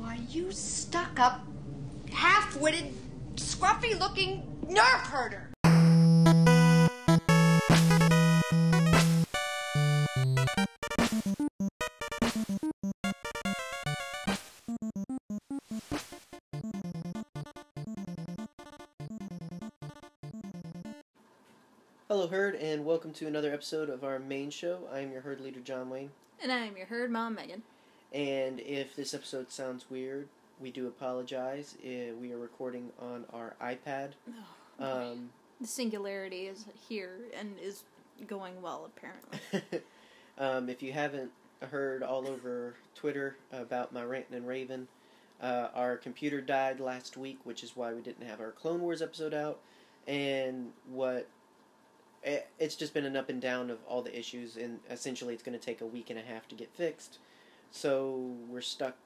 Why, you stuck up, half witted, scruffy looking nerf herder! Hello, Herd, and welcome to another episode of our main show. I am your Herd leader, John Wayne. And I'm your herd mom, Megan. And if this episode sounds weird, we do apologize. Uh, we are recording on our iPad. Oh, Um, the singularity is here and is going well, apparently. um, if you haven't heard all over Twitter about my ranting and raving, uh, our computer died last week, which is why we didn't have our Clone Wars episode out. And what it, it's just been an up and down of all the issues, and essentially it's going to take a week and a half to get fixed. So we're stuck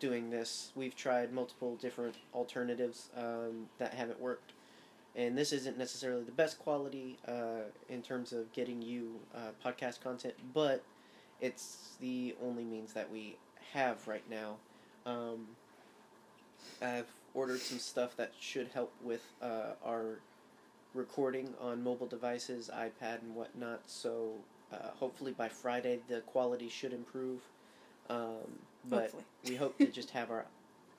doing this. We've tried multiple different alternatives um, that haven't worked, and this isn't necessarily the best quality uh, in terms of getting you uh, podcast content, but it's the only means that we have right now. Um, I've ordered some stuff that should help with uh, our recording on mobile devices, iPad, and whatnot. So uh, hopefully by Friday the quality should improve. Um, but Hopefully. we hope to just have our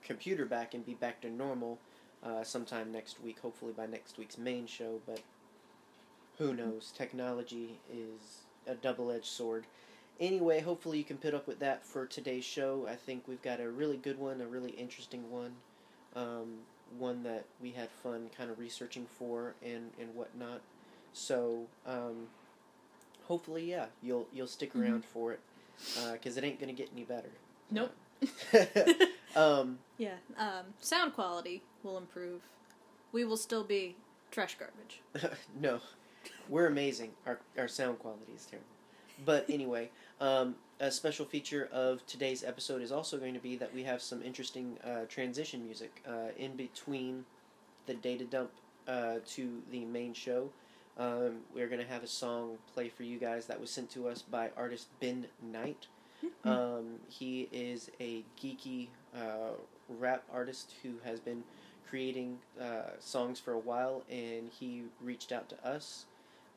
computer back and be back to normal uh, sometime next week. Hopefully by next week's main show. But who knows? Technology is a double-edged sword. Anyway, hopefully you can put up with that for today's show. I think we've got a really good one, a really interesting one, um, one that we had fun kind of researching for and and whatnot. So um, hopefully, yeah, you'll you'll stick Mhm. around for it because it ain't gonna get any better. Nope. um, yeah, um, sound quality will improve. We will still be trash garbage. no, we're amazing. Our our sound quality is terrible. But anyway, um, a special feature of today's episode is also going to be that we have some interesting uh, transition music uh, in between the data dump uh, to the main show. Um, we're going to have a song play for you guys that was sent to us by artist Ben Knight. Um, he is a geeky uh, rap artist who has been creating uh, songs for a while, and he reached out to us,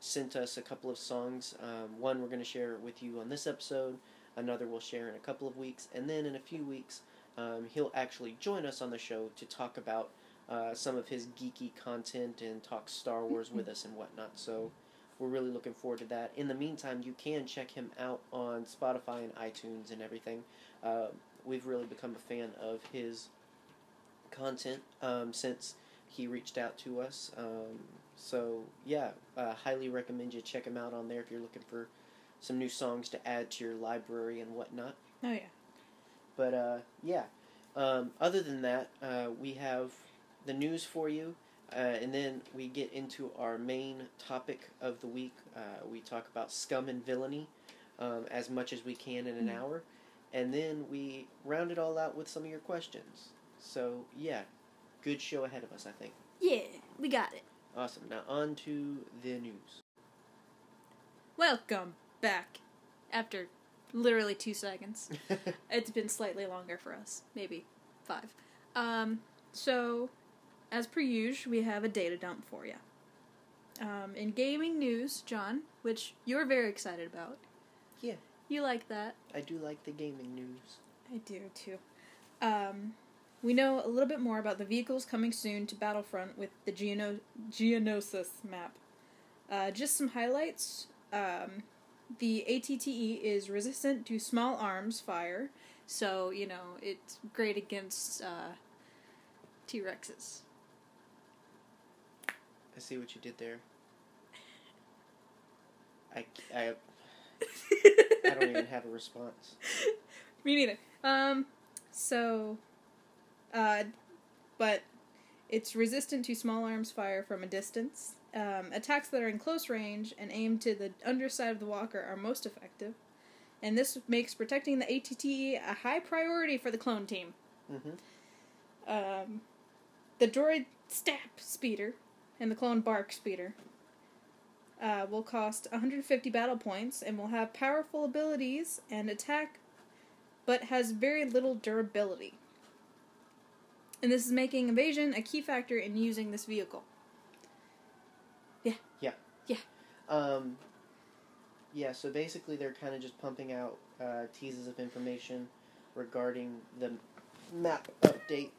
sent us a couple of songs. Um, one we're going to share with you on this episode, another we'll share in a couple of weeks, and then in a few weeks, um, he'll actually join us on the show to talk about uh, some of his geeky content and talk Star Wars with us and whatnot. So we're really looking forward to that. In the meantime, you can check him out on Spotify and iTunes and everything. Uh, we've really become a fan of his content um, since he reached out to us. Um, so yeah, uh, highly recommend you check him out on there if you're looking for some new songs to add to your library and whatnot. Oh yeah. But uh, yeah, um, other than that, uh, we have the news for you, uh, and then we get into our main topic of the week. Uh, we talk about scum and villainy um, as much as we can in an Mhm. hour, and then we round it all out with some of your questions. So yeah, good show ahead of us, I think. Yeah, we got it. Awesome. Now on to the news. Welcome back. After literally two seconds. It's been slightly longer for us, maybe five. Um, so, as per usual, we have a data dump for you. Um, in gaming news, John, which you're very excited about. Yeah. You like that. I do like the gaming news. I do too. Um, we know a little bit more about the vehicles coming soon to Battlefront with the Geono- Geonosis map. Uh, just some highlights. Um, the ATTE is resistant to small arms fire, so you know it's great against uh, T Rexes. I see what you did there. I, I, I don't even have a response. Me neither. Um, so, uh, but it's resistant to small arms fire from a distance. Um, attacks that are in close range and aimed to the underside of the walker are most effective. And this makes protecting the ATTE a high priority for the clone team. hmm Um, the droid Stap Speeder and the clone BARC Speeder uh, will cost 150 battle points and will have powerful abilities and attack, but has very little durability. and this is making evasion a key factor in using this vehicle. Yeah. Yeah. Yeah. Um, yeah, so basically they're kind of just pumping out uh, teases of information regarding the map update.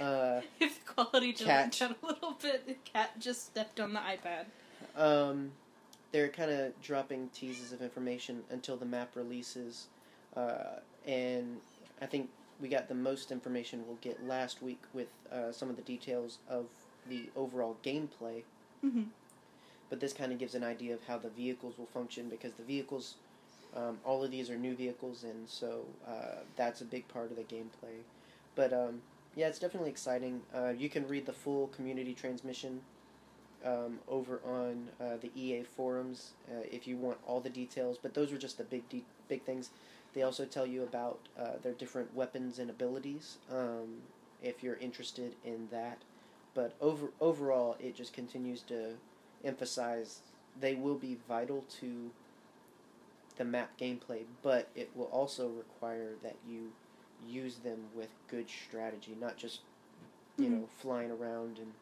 Uh, if the quality just went down a little bit, the cat just stepped on the iPad. um, they're kind of dropping teases of information until the map releases, uh, and I think we got the most information we'll get last week with uh, some of the details of the overall gameplay. Mm-hmm. but this kind of gives an idea of how the vehicles will function because the vehicles um, all of these are new vehicles and so uh, that's a big part of the gameplay but um, yeah it's definitely exciting. Uh, you can read the full community transmission um, over on uh, the ea forums uh, if you want all the details but those are just the big de- big things. They also tell you about uh, their different weapons and abilities um, if you're interested in that. But over overall it just continues to emphasize they will be vital to the map gameplay, but it will also require that you use them with good strategy, not just you Mhm. know flying around and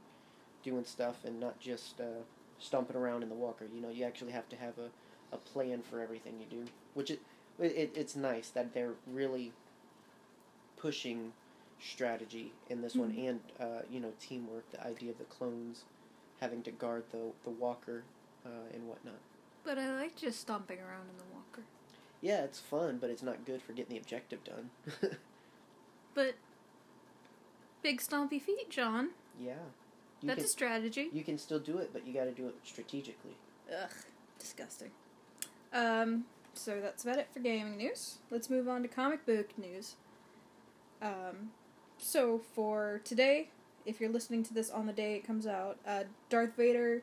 doing stuff, and not just uh, stomping around in the walker. You know, you actually have to have a, a plan for everything you do, which it, it it's nice that they're really pushing strategy in this one Mhm. and uh, you know teamwork. The idea of the clones having to guard the the walker uh, and whatnot. But I like just stomping around in the walker. Yeah, it's fun, but it's not good for getting the objective done. But big stompy feet, John. yeah, you That's can a strategy. you can still do it, but you got to do it strategically. Ugh, disgusting. Um, so that's about it for gaming news. Let's move on to comic book news. Um, so for today, if you're listening to this on the day it comes out, uh, Darth Vader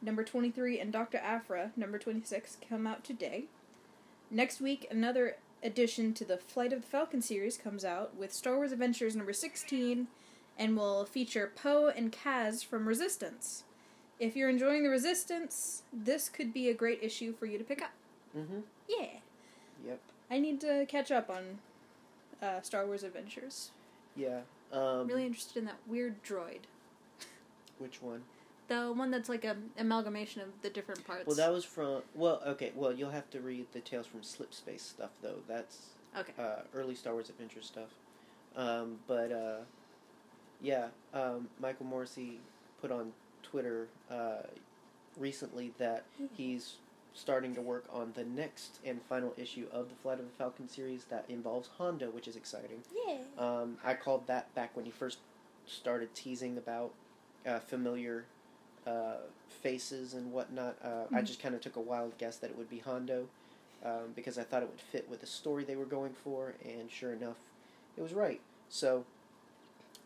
number 23 and Dr. Aphra number 26 come out today. Next week, another addition to the Flight of the Falcon series comes out with Star Wars Adventures number 16 and will feature Poe and Kaz from Resistance. If you're enjoying the Resistance, this could be a great issue for you to pick up. Mm-hmm. Yeah. Yep. I need to catch up on uh, Star Wars Adventures. Yeah. Um, really interested in that weird droid. Which one? The one that's like a amalgamation of the different parts. Well, that was from. Well, okay. Well, you'll have to read the Tales from Slip Space stuff, though. That's okay. uh, early Star Wars Adventure stuff. Um, but uh, yeah, um, Michael Moreci put on Twitter uh, recently that he's starting to work on the next and final issue of the Flight of the Falcon series that involves Hondo, which is exciting. Yeah. Um, I called that back when he first started teasing about uh, familiar uh, faces and whatnot. Uh, I Mhm. just kind of took a wild guess that it would be Hondo um, because I thought it would fit with the story they were going for, and sure enough, it was right. So,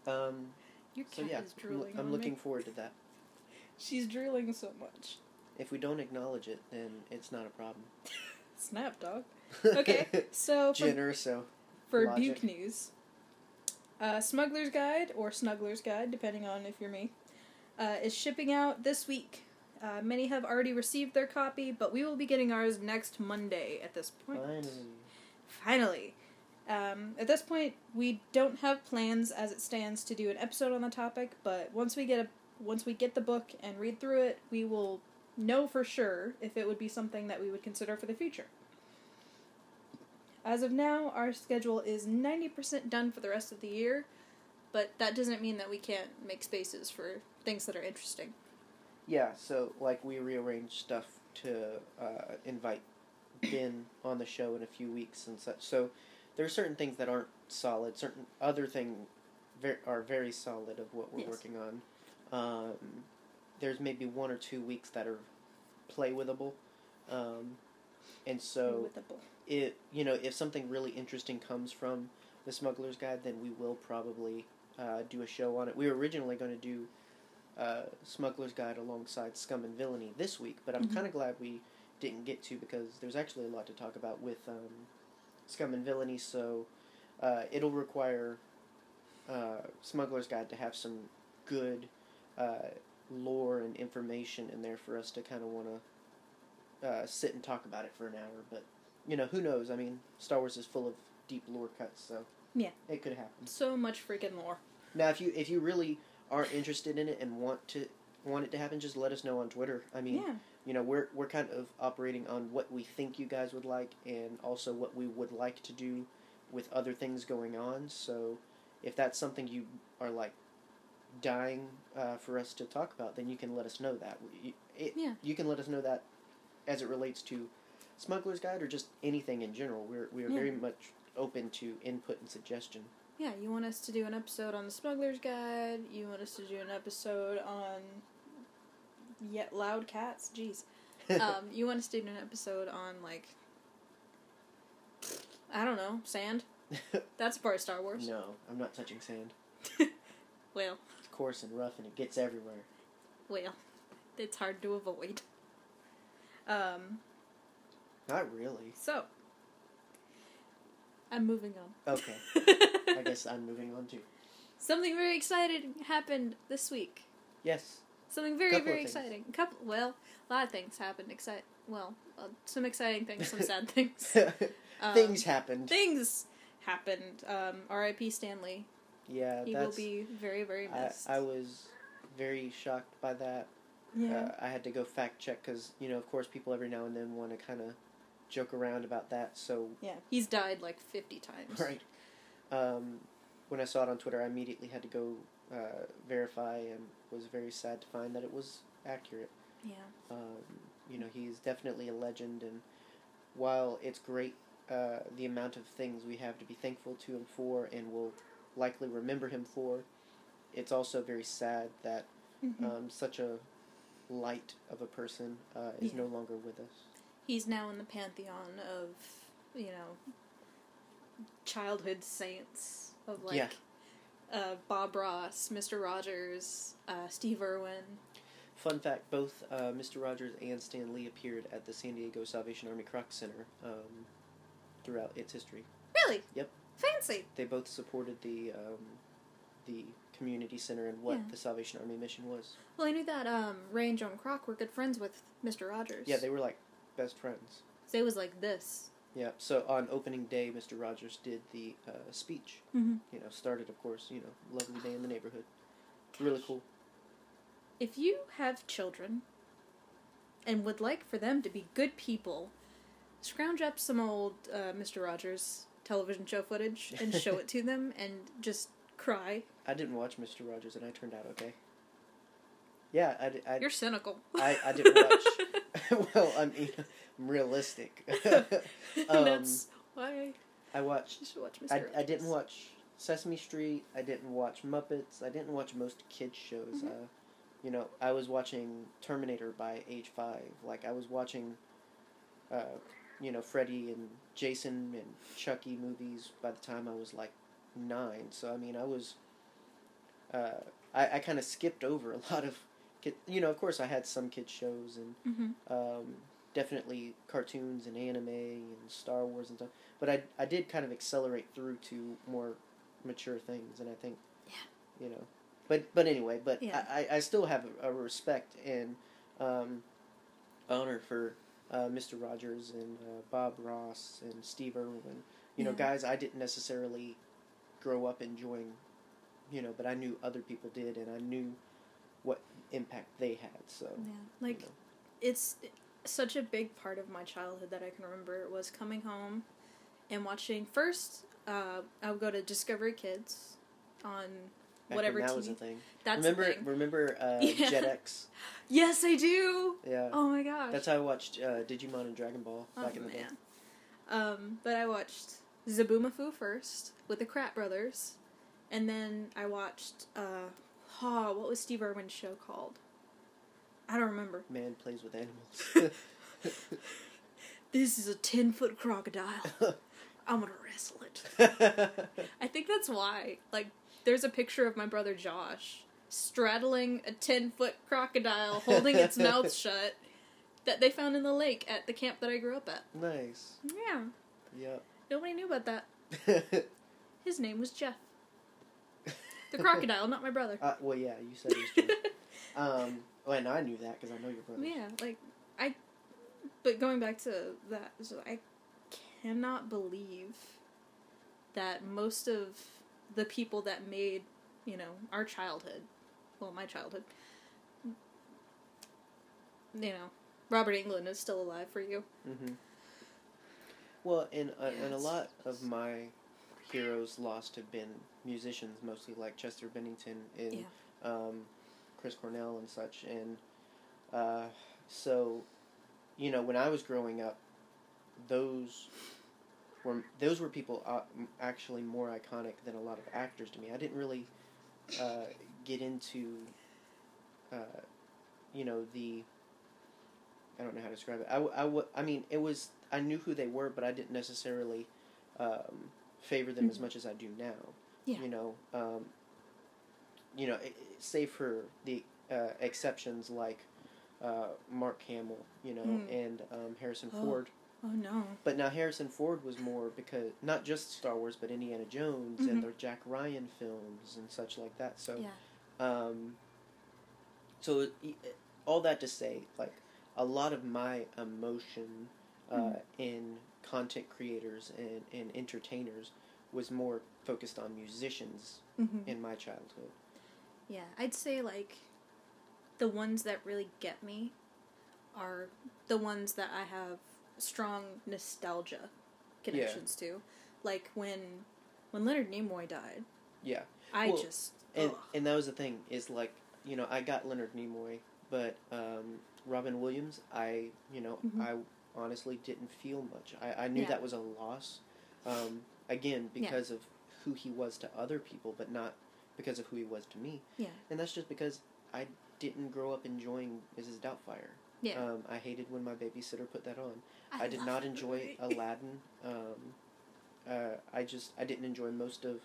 um, Your so yeah, is I'm, drooling. I'm looking Me. forward to that. She's drooling so much. If we don't acknowledge it, then it's not a problem. Snap, dog. Okay, so for, Jen Urso. for logic. Buke News, uh, Smuggler's Guide or Snuggler's Guide, depending on if you're me, uh, is shipping out this week. Uh, many have already received their copy, but we will be getting ours next Monday at this point. Finally. Finally. Um, at this point, we don't have plans as it stands to do an episode on the topic, but once we get a once we get the book and read through it, we will know for sure if it would be something that we would consider for the future. As of now, our schedule is 90% done for the rest of the year, but that doesn't mean that we can't make spaces for things that are interesting. Yeah, so like we rearranged stuff to uh, invite Ben on the show in a few weeks and such. So there are certain things that aren't solid. Certain other things ver- are very solid of what we're Yes. working on. Um, there's maybe one or two weeks that are play withable, um, and so it you know if something really interesting comes from the Smuggler's Guide, then we will probably uh, do a show on it. We were originally going to do uh, Smuggler's Guide alongside Scum and Villainy this week, but I'm Mhm. kind of glad we didn't get to because there's actually a lot to talk about with um, Scum and Villainy. So uh, it'll require uh, Smuggler's Guide to have some good uh, lore and information in there for us to kind of want to uh, sit and talk about it for an hour. But you know, who knows? I mean, Star Wars is full of deep lore cuts. So Yeah. it could happen. So much freaking lore. Now, if you if you really aren't interested in it and want to want it to happen, just let us know on Twitter. I mean, yeah. you know, we're we're kind of operating on what we think you guys would like, and also what we would like to do with other things going on. So, if that's something you are like dying uh, for us to talk about, then you can let us know that. You, it, Yeah. you can let us know that as it relates to Smuggler's Guide or just anything in general. We're we are Yeah. very much open to input and suggestion. Yeah, you want us to do an episode on the Smuggler's Guide. You want us to do an episode on yet loud cats. Jeez. Um, you want us to do an episode on like I don't know sand. That's part of Star Wars. no, I'm not touching sand. Well, It's coarse and rough, and it gets everywhere. well, it's hard to avoid. Um, Not really. so I'm moving on. Okay, I guess I'm moving on to. Something very exciting happened this week. Yes. Something very, Couple of very things. exciting. Couple, well, a lot of things happened. Excite, well, uh, some exciting things, some sad things. Um, Things happened. Things happened. Um, R.I.P. Stan Lee. yeah, He will that's. be very, very I, missed. I was very shocked by that. yeah. Uh, I had to go fact check because you know, of course, people every now and then want to kind of joke around about that. So yeah. He's died like fifty times. right. Um, when I saw it on Twitter, I immediately had to go uh, verify and was very sad to find that it was accurate. Yeah. Um, you know, he's definitely a legend, and while it's great uh, the amount of things we have to be thankful to him for and will likely remember him for, it's also very sad that Mhm. um, such a light of a person uh, is Yeah. no longer with us. He's now in the pantheon of you know childhood saints of like Yeah. uh, Bob Ross, Mister Rogers, uh, Steve Irwin. Fun fact: both uh, Mr. Rogers and Stan Lee appeared at the San Diego Salvation Army Kroc Center um, throughout its history. Really? Yep. Fancy. They both supported the um, the community center and what Yeah. the Salvation Army mission was. Well, I knew that um, Ray and Joan Kroc were good friends with Mister Rogers. Yeah, they were like best friends. They was like this. Yeah. So on opening day, Mr. Rogers did the uh, speech. Mm-hmm. You know, started of course. You know, lovely day in the neighborhood. Really cool. If you have children and would like for them to be good people, scrounge up some old uh, Mister Rogers television show footage and show it to them, and just cry. I didn't watch Mr. Rogers, and I turned out okay. Yeah, I, I, You're cynical. I, I didn't watch. well, I mean, realistic. Um, That's why I watched. you should watch Mr. I, I didn't watch Sesame Street. I didn't watch Muppets. I didn't watch most kids shows. Mhm. Uh, you know, I was watching Terminator by age five. Like I was watching, uh, you know, Freddy and Jason and Chucky movies by the time I was like nine. So I mean, I was. Uh, I I kind of skipped over a lot of, kid, you know. Of course, I had some kids shows and Mm-hmm. um, definitely cartoons and anime and Star Wars and stuff. But I I did kind of accelerate through to more mature things, and I think, Yeah. you know, but but anyway, but Yeah. I, I still have a, a respect and um, honor for uh, Mr. Rogers and uh, Bob Ross and Steve Irwin. You know, Yeah. guys I didn't necessarily grow up enjoying, you know, but I knew other people did, and I knew what impact they had. So Yeah, like you know. it's such a big part of my childhood that I can remember was coming home and watching. First, uh, I would go to Discovery Kids on Back whatever that TV. was a thing. That's remember, thing. remember uh, Yeah. Jetix? Yes, I do. Yeah, Oh my gosh. that's how I watched uh, Digimon and Dragon Ball oh back in the day. man. Um, but I watched Zoboomafoo first with the Kratt Brothers, and then I watched uh, oh, what was Steve Irwin's show called? I don't remember. Man plays with animals. This is a ten foot crocodile. I'm gonna wrestle it. I think that's why. Like, there's a picture of my brother Josh straddling a 10 foot crocodile holding its mouth shut that they found in the lake at the camp that I grew up at. nice. Yeah. Yep. Nobody knew about that. His name was Jeff. The crocodile, not my brother. uh, well, yeah, you said it was true. um, well, and I knew that because I know your brother. yeah, like, I. But going back to that, so I cannot believe that most of the people that made, you know, our childhood, well, my childhood, you know, Robert Englund is still alive for you. Mm-hmm. Well, and uh, and a lot of my heroes lost have been musicians, mostly like Chester Bennington and Yeah. um, Chris Cornell and such. And uh, so, you know, when I was growing up, those were those were people uh, actually more iconic than a lot of actors to me. I didn't really uh, get into, uh, you know, the. I don't know how to describe it. I, I, w- I mean, it was I knew who they were, but I didn't necessarily um, favor them as Mhm. much as I do now. Yeah. You know, um, you know, save for the uh, exceptions like uh, Mark Hamill, you know, Mm. and um, Harrison Oh. Ford. Oh no. But now Harrison Ford was more because not just Star Wars, but Indiana Jones Mhm. and the Jack Ryan films and such like that. So, Yeah. um, so all that to say, like a lot of my emotion uh, Mhm. in content creators and, and entertainers was more focused on musicians hmm in my childhood. Yeah, I'd say like the ones that really get me are the ones that I have strong nostalgia connections to. Like when when Leonard Nimoy died, Yeah, I Well, just and ugh. and that was the thing is like you know I got Leonard Nimoy, but um, Robin Williams, I you know Mhm. I honestly didn't feel much. I, I knew Yeah. that was a loss. Um, again, Yeah. because of who he was to other people, but not because of who he was to me. Yeah. And that's just because I didn't grow up enjoying Mrs. Doubtfire. yeah. Um, I hated when my babysitter put that on. I, did not enjoy. Aladdin. Um, uh, I just I didn't enjoy most of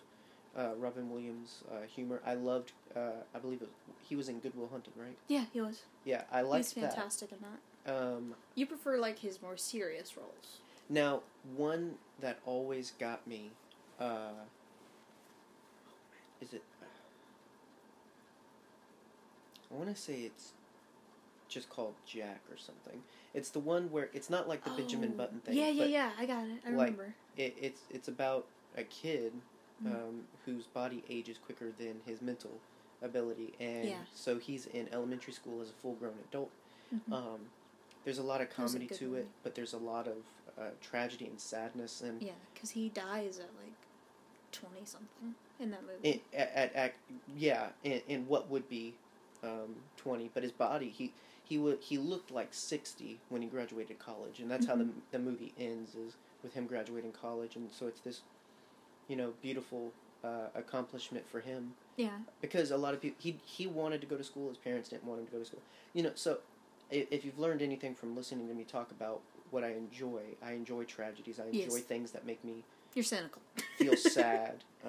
uh, Robin Williams' uh, humor. I loved. Uh, I believe it, he was in Good Will Hunting, right? yeah, he was. Yeah, I liked He's fantastic in that. that. Um, You prefer like his more serious roles. now, one that always got me. Uh, is it? I want to say it's just called Jack or something. It's the one where it's not like the Benjamin Oh, Button thing. Yeah, yeah, yeah. I got it. I like, remember. it, it's it's about a kid Mhm. um, whose body ages quicker than his mental ability, and Yeah. so he's in elementary school as a full grown adult. Mhm. Um, there's a lot of That was a comedy to movie. it, but there's a lot of uh, tragedy and sadness, and Yeah, because he dies at like twenty something in that movie. it, at, at, at yeah, in, in what would be um, twenty, but his body he. He would. He looked like sixty when he graduated college, and that's how the Mhm. the movie ends is with him graduating college, and so it's this, you know, beautiful uh, accomplishment for him yeah. because a lot of people he he wanted to go to school his parents didn't want him to go to school you know so if, if you've learned anything from listening to me talk about what i enjoy i enjoy tragedies i enjoy Yes. things that make me You're cynical. feel sad uh,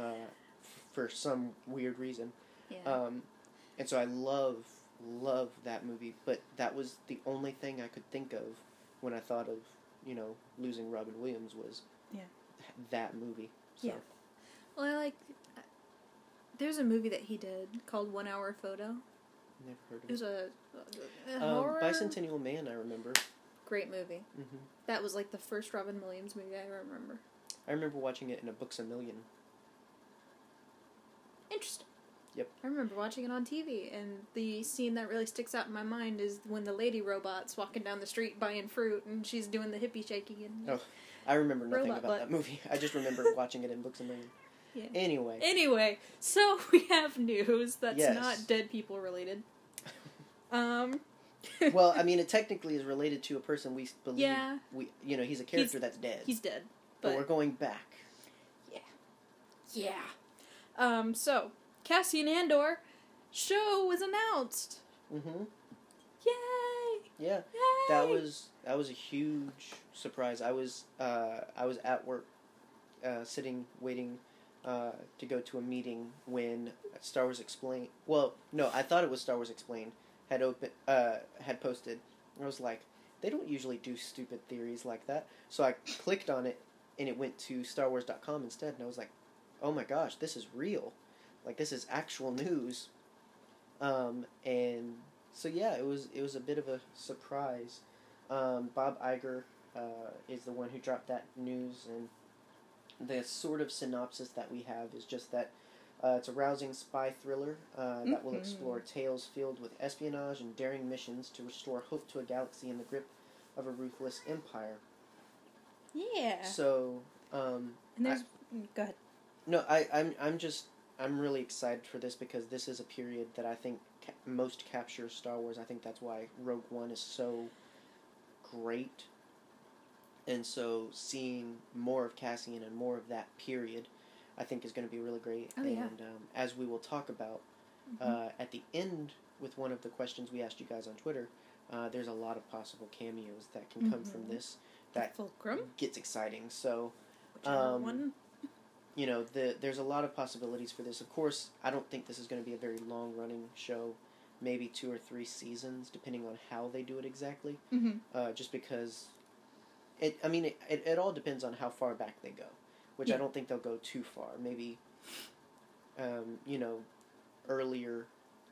f- for some weird reason Yeah. um, and so i love love that movie but that was the only thing i could think of when i thought of you know losing robin williams was Yeah. that movie so Yeah. well, I like. There's a movie that he did called One Hour Photo. never heard of It It was a, a um, horror. bicentennial man i remember Great movie. hmm That was like the first Robin Williams movie I remember. I remember watching it in a Books a Million. Interesting. Yep. I remember watching it on TV, and the scene that really sticks out in my mind is when the lady robot's walking down the street buying fruit, and she's doing the hippie shaking. And Oh, I remember nothing about butt. that movie. I just remember watching it in Books a Million. Yeah. Anyway, Anyway, so we have news that's Yes. not dead people related. Um. well, I mean, it technically is related to a person we believe. Yeah. We, you know, he's a character that's dead. he's dead, but, but we're going back. Yeah. Yeah. Um. So Cassian Andor show was announced. hmm Yay! Yeah, Yay! that was that was a huge surprise. I was uh, I was at work, uh, sitting waiting uh, to go to a meeting when Star Wars Explained. Well, no, I thought it was Star Wars Explained had open uh, had posted. I was like, they don't usually do stupid theories like that. So I clicked on it, and it went to StarWars.com instead, and I was like, oh my gosh, this is real, like this is actual news. Um, and so yeah, it was it was a bit of a surprise. Um, Bob Iger uh, is the one who dropped that news, and the sort of synopsis that we have is just that uh, it's a rousing spy thriller uh, that will Mhm. explore tales filled with espionage and daring missions to restore hope to a galaxy in the grip of a ruthless empire. Yeah. So, um, and there's go ahead. no, I, I'm, I'm just, I'm really excited for this because this is a period that I think ca- most captures Star Wars. I think that's why Rogue One is so great. And so, seeing more of Cassian and more of that period, I think is going to be really great. Oh, and yeah. um, as we will talk about Mhm. uh, at the end with one of the questions we asked you guys on Twitter, uh, there's a lot of possible cameos that can come from Mhm. this The that fulcrum. gets exciting. So, um, one. You know, the, there's a lot of possibilities for this. Of course, I don't think this is going to be a very long running show, maybe two or three seasons, depending on how they do it exactly. Mm-hmm. Uh, just because it, I mean, it, it, it all depends on how far back they go, which Yeah. I don't think they'll go too far. Maybe, um, you know, earlier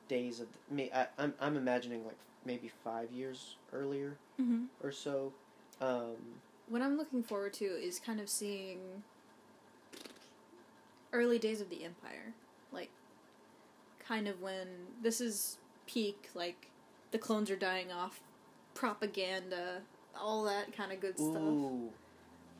days of the, me. I, I'm I'm imagining like maybe five years earlier Mm-hmm. or so. Um, What I'm looking forward to is kind of seeing early days of the Empire. Like, kind of when this is peak, like, the clones are dying off, propaganda, all that kind of good stuff. ooh.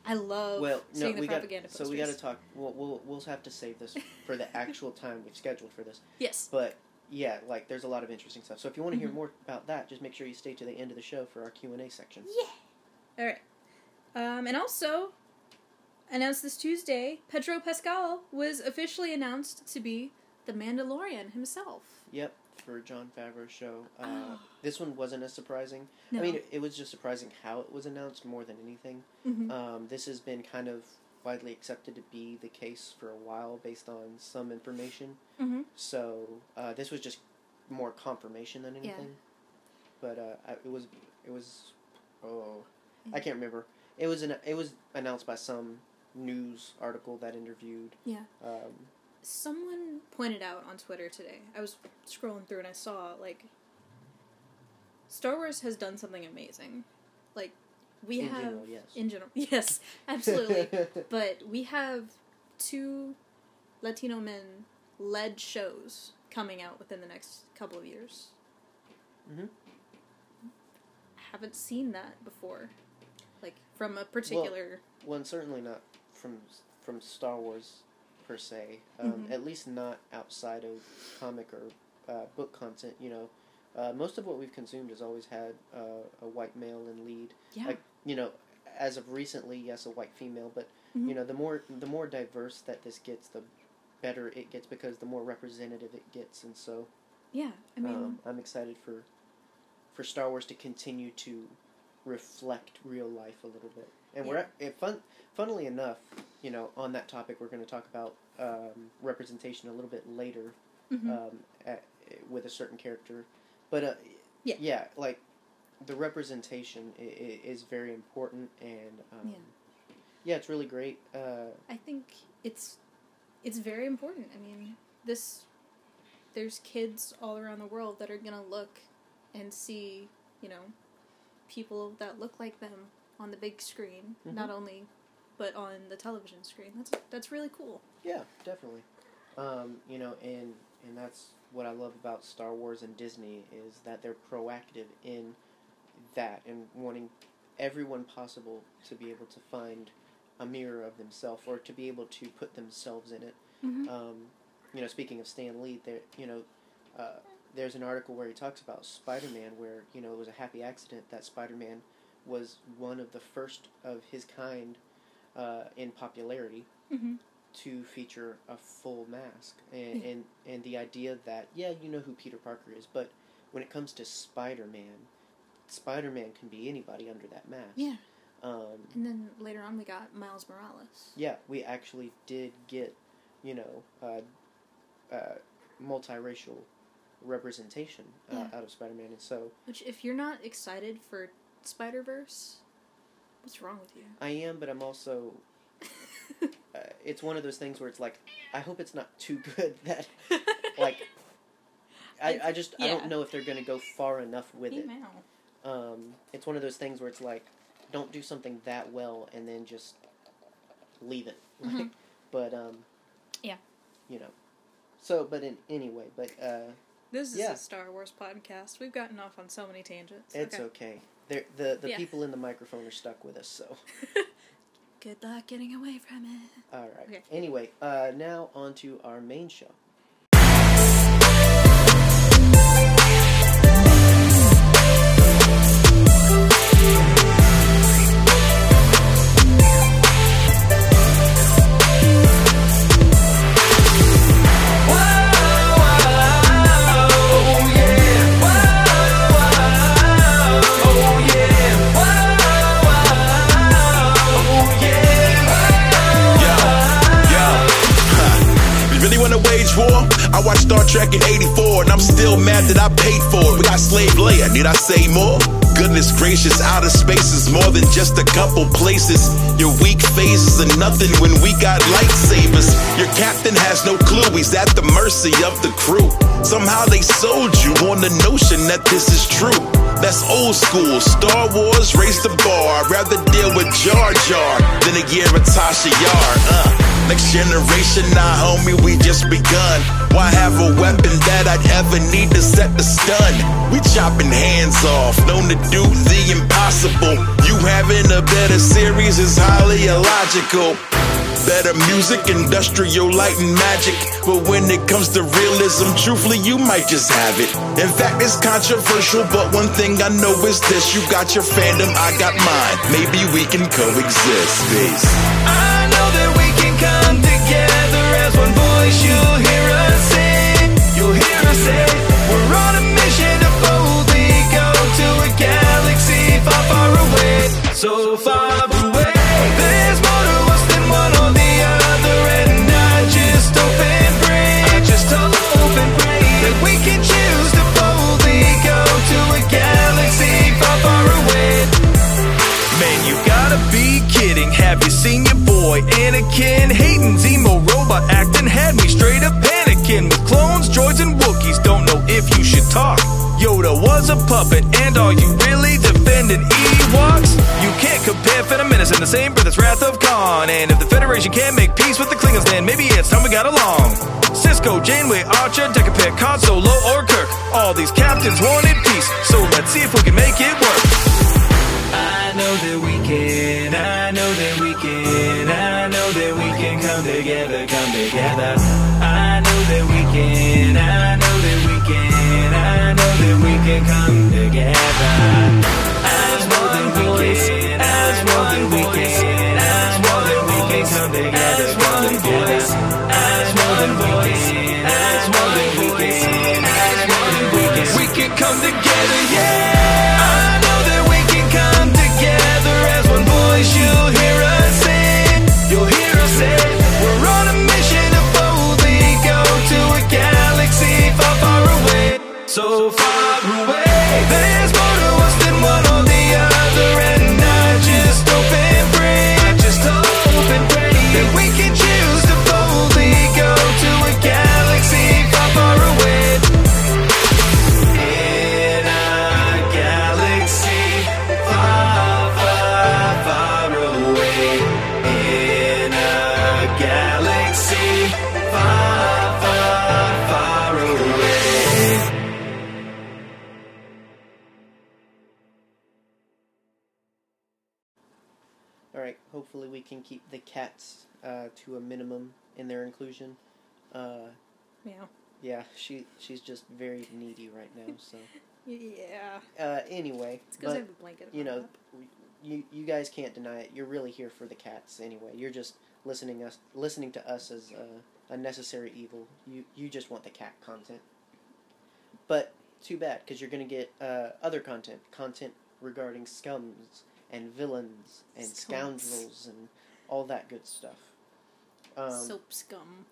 I love well, no, seeing the we got so we got to talk. We'll, we'll we'll have to save this for the actual time we've scheduled for this. Yes. But yeah, like there's a lot of interesting stuff. So if you want to hear Mhm. more about that, just make sure you stay to the end of the show for our Q and A section. Yeah. All right. Um, and also, announced this Tuesday, Pedro Pascal was officially announced to be the Mandalorian himself. Yep, for Jon Favreau's show. Uh, Oh. This one wasn't as surprising. No. I mean, it, it was just surprising how it was announced more than anything. Mhm. Um, this has been kind of widely accepted to be the case for a while based on some information. Mhm. So uh, this was just more confirmation than Yeah. anything. But uh, it was it was oh I can't remember. It was an it was announced by some news article that interviewed. Yeah. Um, Someone pointed out on Twitter today. I was scrolling through and I saw like Star Wars has done something amazing. Like we in have general, yes. in general. Yes, absolutely. but we have two Latino men led shows coming out within the next couple of years. Mhm. Haven't seen that before. Like from a particular Well, and certainly not from from Star Wars per se. Um, Mhm. At least not outside of comic or uh, book content. You know, uh, most of what we've consumed has always had uh, a white male in lead. yeah. like, You know, as of recently, yes, a white female, but Mhm. you know, the more the more diverse that this gets, the better it gets because the more representative it gets, and so yeah. I mean um, I'm excited for for Star Wars to continue to reflect real life a little bit. And we're Yeah. at, fun, funnily enough, you know, on that topic, we're going to talk about um, representation a little bit later mhm. um, at, with a certain character. But uh, Yeah. yeah, like the representation is very important, and um, Yeah. yeah, it's really great. Uh, I think it's it's very important. I mean, this there's kids all around the world that are gonna look and see, you know, people that look like them on the big screen, Mhm. not only but on the television screen. That's that's really cool. Yeah, definitely. Um, you know, and and that's what I love about Star Wars and Disney is that they're proactive in that and wanting everyone possible to be able to find a mirror of themselves or to be able to put themselves in it. Mm-hmm. Um, you know, speaking of Stan Lee, there, you know, uh, there's an article where he talks about Spider-Man, where you know it was a happy accident that Spider-Man was one of the first of his kind uh, in popularity Mm-hmm. to feature a full mask and, Yeah. and and the idea that yeah you know who Peter Parker is but when it comes to Spider-Man Spider-Man can be anybody under that mask Yeah. um, And then later on, we got Miles Morales. yeah we actually did get you know uh, uh, multiracial representation uh, Yeah. out of Spider-Man and so Which, if you're not excited for Spider Verse, what's wrong with you? I am but I'm also uh, it's one of those things where it's like I hope it's not too good that like I, I just I don't know if they're gonna go far enough with it. Email. Um, it's one of those things where it's like, don't do something that well and then just leave it. Mhm. but um, Yeah. you know. So, but in anyway, but uh, This is Yeah. a Star Wars podcast. We've gotten off on so many tangents. it's okay. okay. They're, the the Yeah. people in the microphone are stuck with us, so Good luck getting away from it. all right. Okay. Anyway, uh, now on to our main show. Trek in 84 and I'm still mad that I paid for it. We got Slave Leia, need I say more? Goodness gracious, outer space is more than just a couple places. Your weak phases are nothing when we got lightsabers. Your captain has no clue, he's at the mercy of the crew. Somehow they sold you on the notion that this is true. That's old school. Star Wars raised the bar. I'd rather deal with Jar Jar than a year of Tasha Yar. Uh, next generation, nah, homie, we just begun. Why have a weapon that I'd ever need to set the stun? We chopping hands off, known to do the impossible. You having a better series is highly illogical. Better music, industrial light and magic. But when it comes to realism, truthfully, you might just have it. In fact, it's controversial, but one thing I know is this you got your fandom, I got mine. Maybe we can coexist, peace. Come together as one voice. You'll hear us sing. You'll hear us say we're on a mission to boldly go to a galaxy far, far away. So far Have you seen your boy Anakin? Hayden's emo robot acting had me straight up panicking. With clones, droids, and Wookiees, don't know if you should talk. Yoda was a puppet, and are you really defending Ewoks? You can't compare Phantom Menace in the same breath as Wrath of Khan. And if the Federation can't make peace with the Klingons, then maybe it's time we got along. Sisko, Janeway, Archer, Decker, Pick, Han Solo, or Kirk. All these captains wanted peace, so let's see if we can make it work. I know that we can, I know that we can, I know that we can come together, come together. I know that we can, I know that we can, I know that we can come together. Cats uh, to a minimum in their inclusion. Uh, Meow. yeah, she she's just very needy right now. So Yeah. uh, anyway, It's because I but have a blanket. you know, you you guys can't deny it. You're really here for the cats anyway. You're just listening us listening to us as a, a necessary evil. You you just want the cat content. But too bad because you're gonna get uh, other content, content regarding scums and villains and Scums. scoundrels and all that good stuff. Um, Soap scum.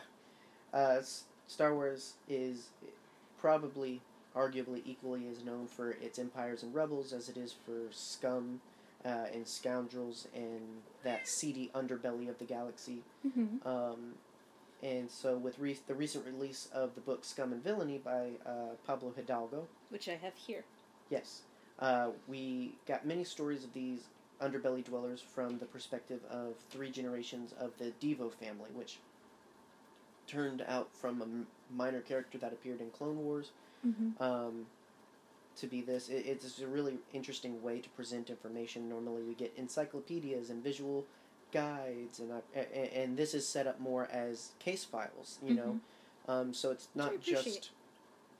uh, Star Wars is probably, arguably, equally as known for its empires and rebels as it is for scum uh, and scoundrels and that seedy underbelly of the galaxy. Mm-hmm. Um, and so, with re- the recent release of the book Scum and Villainy by uh, Pablo Hidalgo, Which I have here. yes, uh, we got many stories of these underbelly dwellers from the perspective of three generations of the Devo family, which turned out from a m- minor character that appeared in Clone Wars Mm-hmm. um, to be this. It, it's a really interesting way to present information. Normally, we get encyclopedias and visual guides, and I, a- a- and this is set up more as case files. You know, um, so it's not just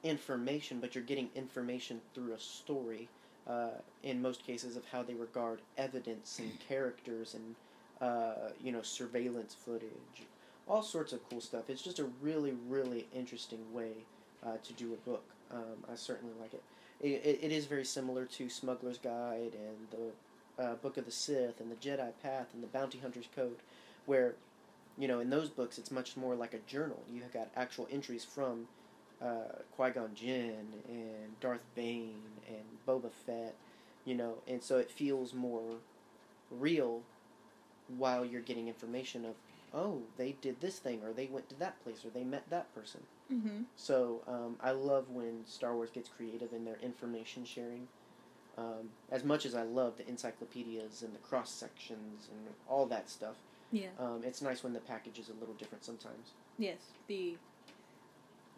information, but you're getting information through a story. Uh, in most cases, of how they regard evidence and characters and uh, you know surveillance footage, all sorts of cool stuff. It's just a really really interesting way uh, to do a book. Um, I certainly like it. It, it. it is very similar to Smuggler's Guide and the uh, Book of the Sith and the Jedi Path and the Bounty Hunter's Code, where, you know, in those books it's much more like a journal. You have got actual entries from uh, Qui Gon Jinn and Darth Bane and Boba Fett, you know, and so it feels more real while you're getting information of, oh, they did this thing or they went to that place or they met that person. Mm-hmm. So um, I love when Star Wars gets creative in their information sharing. Um, as much as I love the encyclopedias and the cross sections and all that stuff, Yeah. um, it's nice when the package is a little different sometimes. Yes. The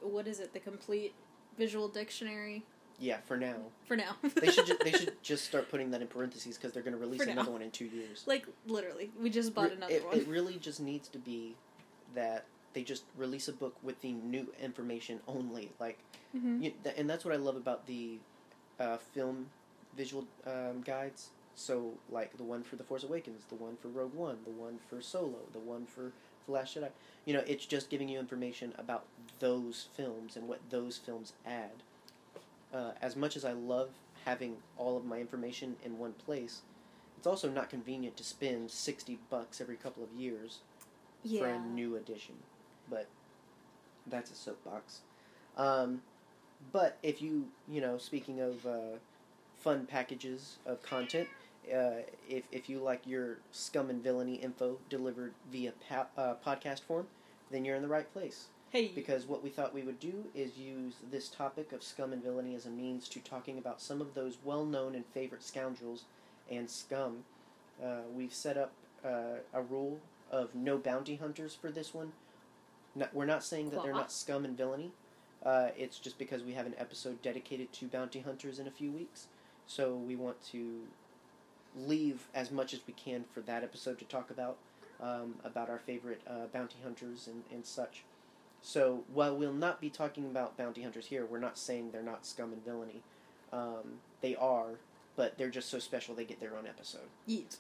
what is it? The complete visual dictionary Yeah, for now. for now. They should ju- they should just start putting that in parentheses because they're going to release another one in two years. like literally, we just bought Re- another it, one. It really just needs to be that they just release a book with the new information only. Like, Mhm. you, th- and that's what I love about the uh, film visual um, guides. So, like the one for The Force Awakens, the one for Rogue One, the one for Solo, the one for The Last Jedi. You know, it's just giving you information about those films and what those films add. Uh, as much as I love having all of my information in one place, it's also not convenient to spend sixty bucks every couple of years yeah. for a new edition. But that's a soapbox. Um, but if you, you know, speaking of uh, fun packages of content, uh, if, if you like your scum and villainy info delivered via pa- uh, podcast form, then you're in the right place. Hey. Because what we thought we would do is use this topic of scum and villainy as a means to talking about some of those well known and favorite scoundrels and scum. Uh, we've set up uh, a rule of no bounty hunters for this one. No, we're not saying that they're not scum and villainy. Uh, it's just because we have an episode dedicated to bounty hunters in a few weeks. So we want to leave as much as we can for that episode to talk about, um, about our favorite uh, bounty hunters and, and such. So while we'll not be talking about bounty hunters here, we're not saying they're not scum and villainy. Um, they are, but they're just so special they get their own episode. Yeet.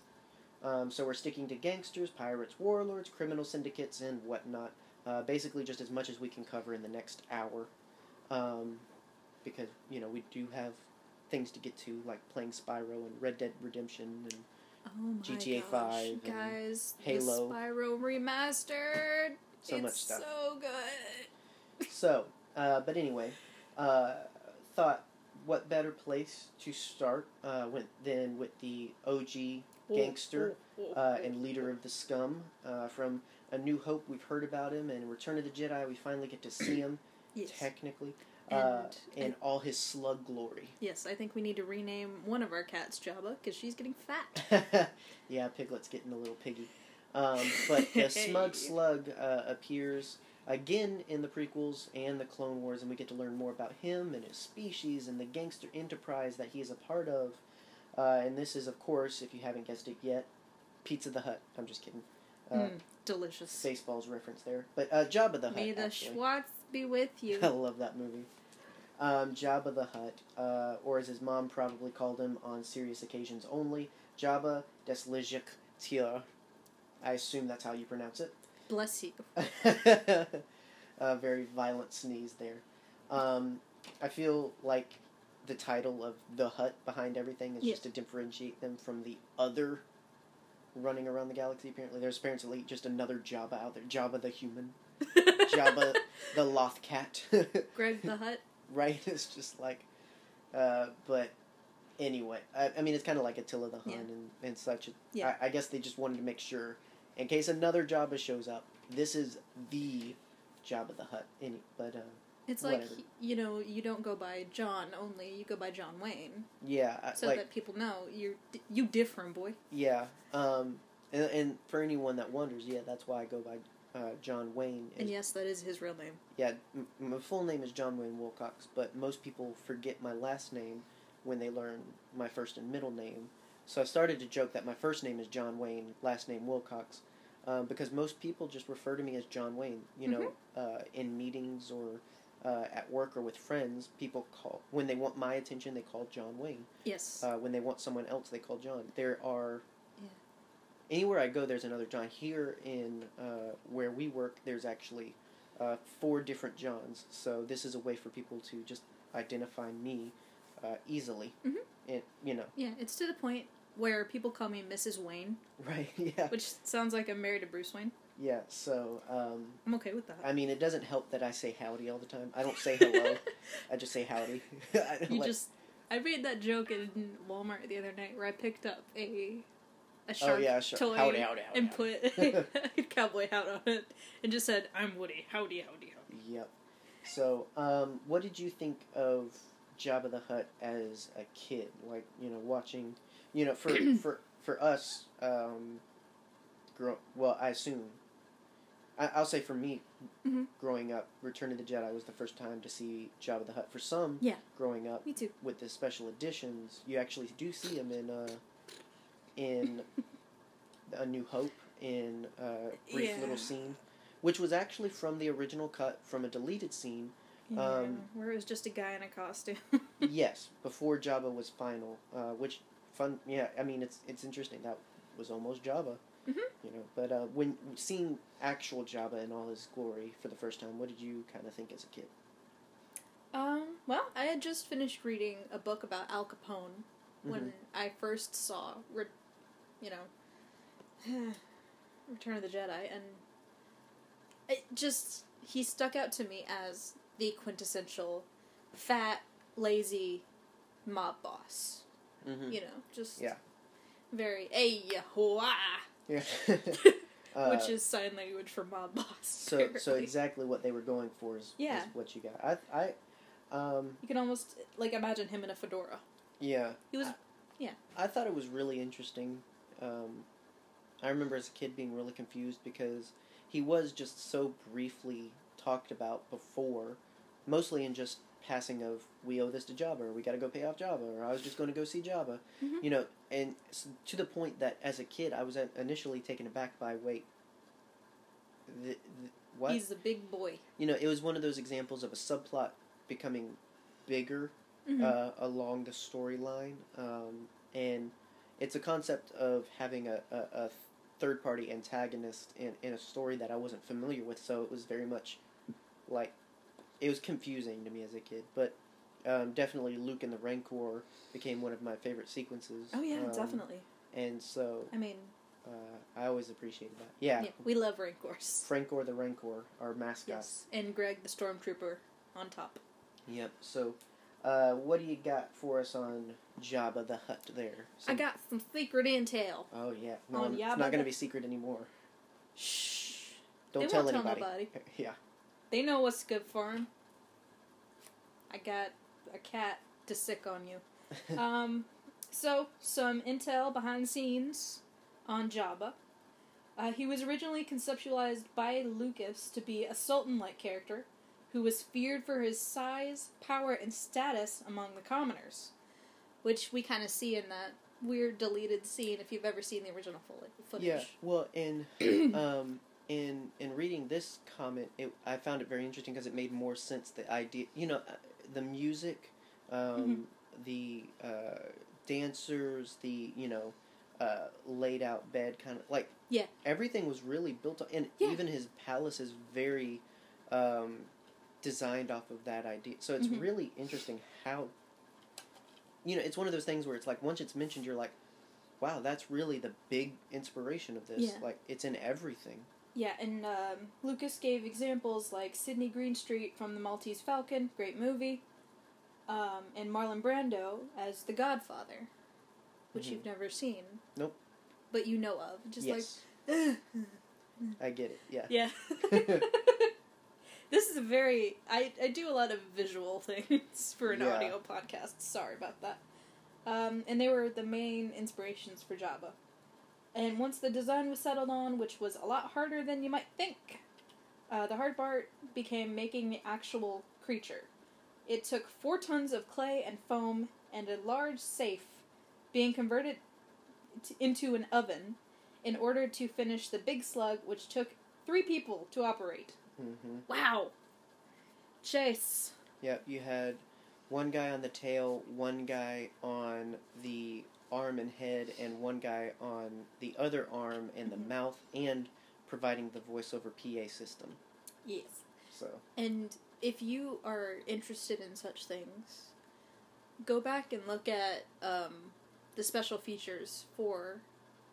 Um, so we're sticking to gangsters, pirates, warlords, criminal syndicates, and whatnot. Uh, basically, just as much as we can cover in the next hour, um, because you know we do have things to get to, like playing Spyro and Red Dead Redemption, and Oh my GTA gosh, 5 and guys! Halo. Spyro remastered. So it's much stuff. So good. so. Uh, but anyway, uh, thought what better place to start uh, with, than with the OG gangster uh, and leader of the scum uh, from A New Hope. We've heard about him, and Return of the Jedi. We finally get to see him. Yes. technically, uh, And- in all his slug glory. Yes, I think we need to rename one of our cats Jabba because she's getting fat. yeah, Piglet's getting a little piggy. Um, but the smug slug uh, appears again in the prequels and the Clone Wars, and we get to learn more about him and his species and the gangster enterprise that he is a part of. Uh, and this is, of course, if you haven't guessed it yet, Pizza the Hutt. I'm just kidding. Uh, Mm, delicious. Spaceballs reference there, but uh, Jabba the Hutt. May the actually. Schwartz be with you. I love that movie. Um, Jabba the Hutt, uh, or as his mom probably called him on serious occasions only, Jabba des Tier. I assume that's how you pronounce it. Bless you. a very violent sneeze there. Um, I feel like the title of the Hutt behind everything is Yeah. just to differentiate them from the other running around the galaxy. Apparently, there's apparently just another Jabba out there. Jabba the human. Jabba the Loth cat. Greg the Hutt. Right? It's just like, uh, but anyway, I, I mean, it's kind of like Attila the Hun Yeah. and, and such. Yeah. I, I guess they just wanted to make sure, in case another Jabba shows up, this is the Jabba the Hutt. Any, but uh, It's like whatever. you know you don't go by John only, you go by John Wayne, yeah, I- so like that people know you're you different, boy. yeah. Um, and, and for anyone that wonders, yeah, that's why I go by uh, John Wayne. And yes, that is his real name. Yeah, m- my full name is John Wayne Wilcox, but most people forget my last name when they learn my first and middle name. So I started to joke that my first name is John Wayne, last name Wilcox, um, because most people just refer to me as John Wayne. You know, uh, in meetings or uh, at work or with friends, people call when they want my attention, they call John Wayne. Yes. Uh, when they want someone else, they call John. There are. Anywhere I go, there's another John. Here in uh, where we work, there's actually uh, four different Johns. So this is a way for people to just identify me uh, easily. Mhm. And you know, yeah, it's to the point where people call me Mrs. Wayne, right? Yeah, which sounds like I'm married to Bruce Wayne. yeah. So um, I'm okay with that. I mean, it doesn't help that I say howdy all the time. I don't say hello. I just say howdy. You like- just I made that joke in Walmart the other night where I picked up a a shark Oh, yeah, sure. toy Howdy, howdy, howdy, and put a cowboy hat on it and just said, "I'm Woody. Howdy, howdy, howdy." Yep. So, um, what did you think of Jabba the Hutt as a kid? Like, you know, watching, you know, for for for us, um, grow. Well, I assume. I, I'll say for me, Mhm. growing up, Return of the Jedi was the first time to see Jabba the Hutt. For some, Yeah. growing up Me too. with the special editions, you actually do see him in uh, in A New Hope in a brief Yeah. little scene, which was actually from the original cut from a deleted scene. Yeah, Um, where it was just a guy in a costume. yes, before Jabba was final, uh, which fun. Yeah, I mean it's it's interesting that was almost Jabba. Mhm. You know, but uh, when seeing actual Jabba in all his glory for the first time, what did you kind of think as a kid? um, well, I had just finished reading a book about Al Capone when Mhm. I first saw, Re- you know, Return of the Jedi, and it just he stuck out to me as the quintessential fat, lazy mob boss. Mm-hmm. You know, just Yeah. very hey Yeah. Uh, which is sign language for mob boss. so so exactly what they were going for is, Yeah. is what you got. I I um you can almost like imagine him in a fedora. yeah. He was yeah. I thought it was really interesting. Um, I remember as a kid being really confused because he was just so briefly talked about before, mostly in just passing of we owe this to Jabba or we got to go pay off Jabba or I was just going to go see Jabba, Mhm. you know, and to the point that as a kid I was initially taken aback by wait, the, the, what he's a big boy. you know it was one of those examples of a subplot becoming bigger Mhm. uh, along the storyline, um, and it's a concept of having a, a, a third party antagonist in, in a story that I wasn't familiar with, so it was very much like it was confusing to me as a kid. But um, definitely, Luke and the Rancor became one of my favorite sequences. oh yeah, um, definitely. And so I mean, uh, I always appreciated that. Yeah, yeah, we love Rancors. Francor the Rancor, our mascot. Yes, and Greg the Stormtrooper on top. Yep. So, uh, what do you got for us on Jabba the Hutt there? I got some secret intel. Oh yeah. No, on it's Jabba not going the- to be secret anymore. Shh. Don't They tell won't tell anybody. nobody. yeah. They know what's good for them. I got a cat to sick on you. um, so some intel behind the scenes on Jabba. Uh, he was originally conceptualized by Lucas to be a sultan-like character who was feared for his size, power, and status among the commoners, which we kind of see in that weird deleted scene if you've ever seen the original fo- footage. yeah. Well, in um, in in reading this comment, it, I found it very interesting because it made more sense. The idea, you know, uh, the music, um, Mm-hmm. the uh, dancers, the you know, uh, laid out bed kind of like Yeah. everything was really built on, and Yeah. even his palace is very um, designed off of that idea. So it's Mhm. really interesting how you know it's one of those things where it's like once it's mentioned, you're like, wow, that's really the big inspiration of this. Yeah. Like it's in everything. Yeah, and um, Lucas gave examples like Sidney Greenstreet from The Maltese Falcon, great movie, um, and Marlon Brando as the Godfather, which Mhm. you've never seen. Nope. But you know of. Just yes, like, I get it. Yeah. yeah. this is a very I, I do a lot of visual things for an Yeah. audio podcast. Sorry about that. Um, and they were the main inspirations for Jabba. And once the design was settled on, which was a lot harder than you might think, uh, the hard part became making the actual creature. It took four tons of clay and foam and a large safe being converted t- into an oven in order to finish the big slug, which took three people to operate. Hmm Wow. Chase. Yep, you had one guy on the tail, one guy on the arm and head, and one guy on the other arm and the Mhm. mouth, and providing the voiceover PA system. Yes. So, And if you are interested in such things, go back and look at um, the special features for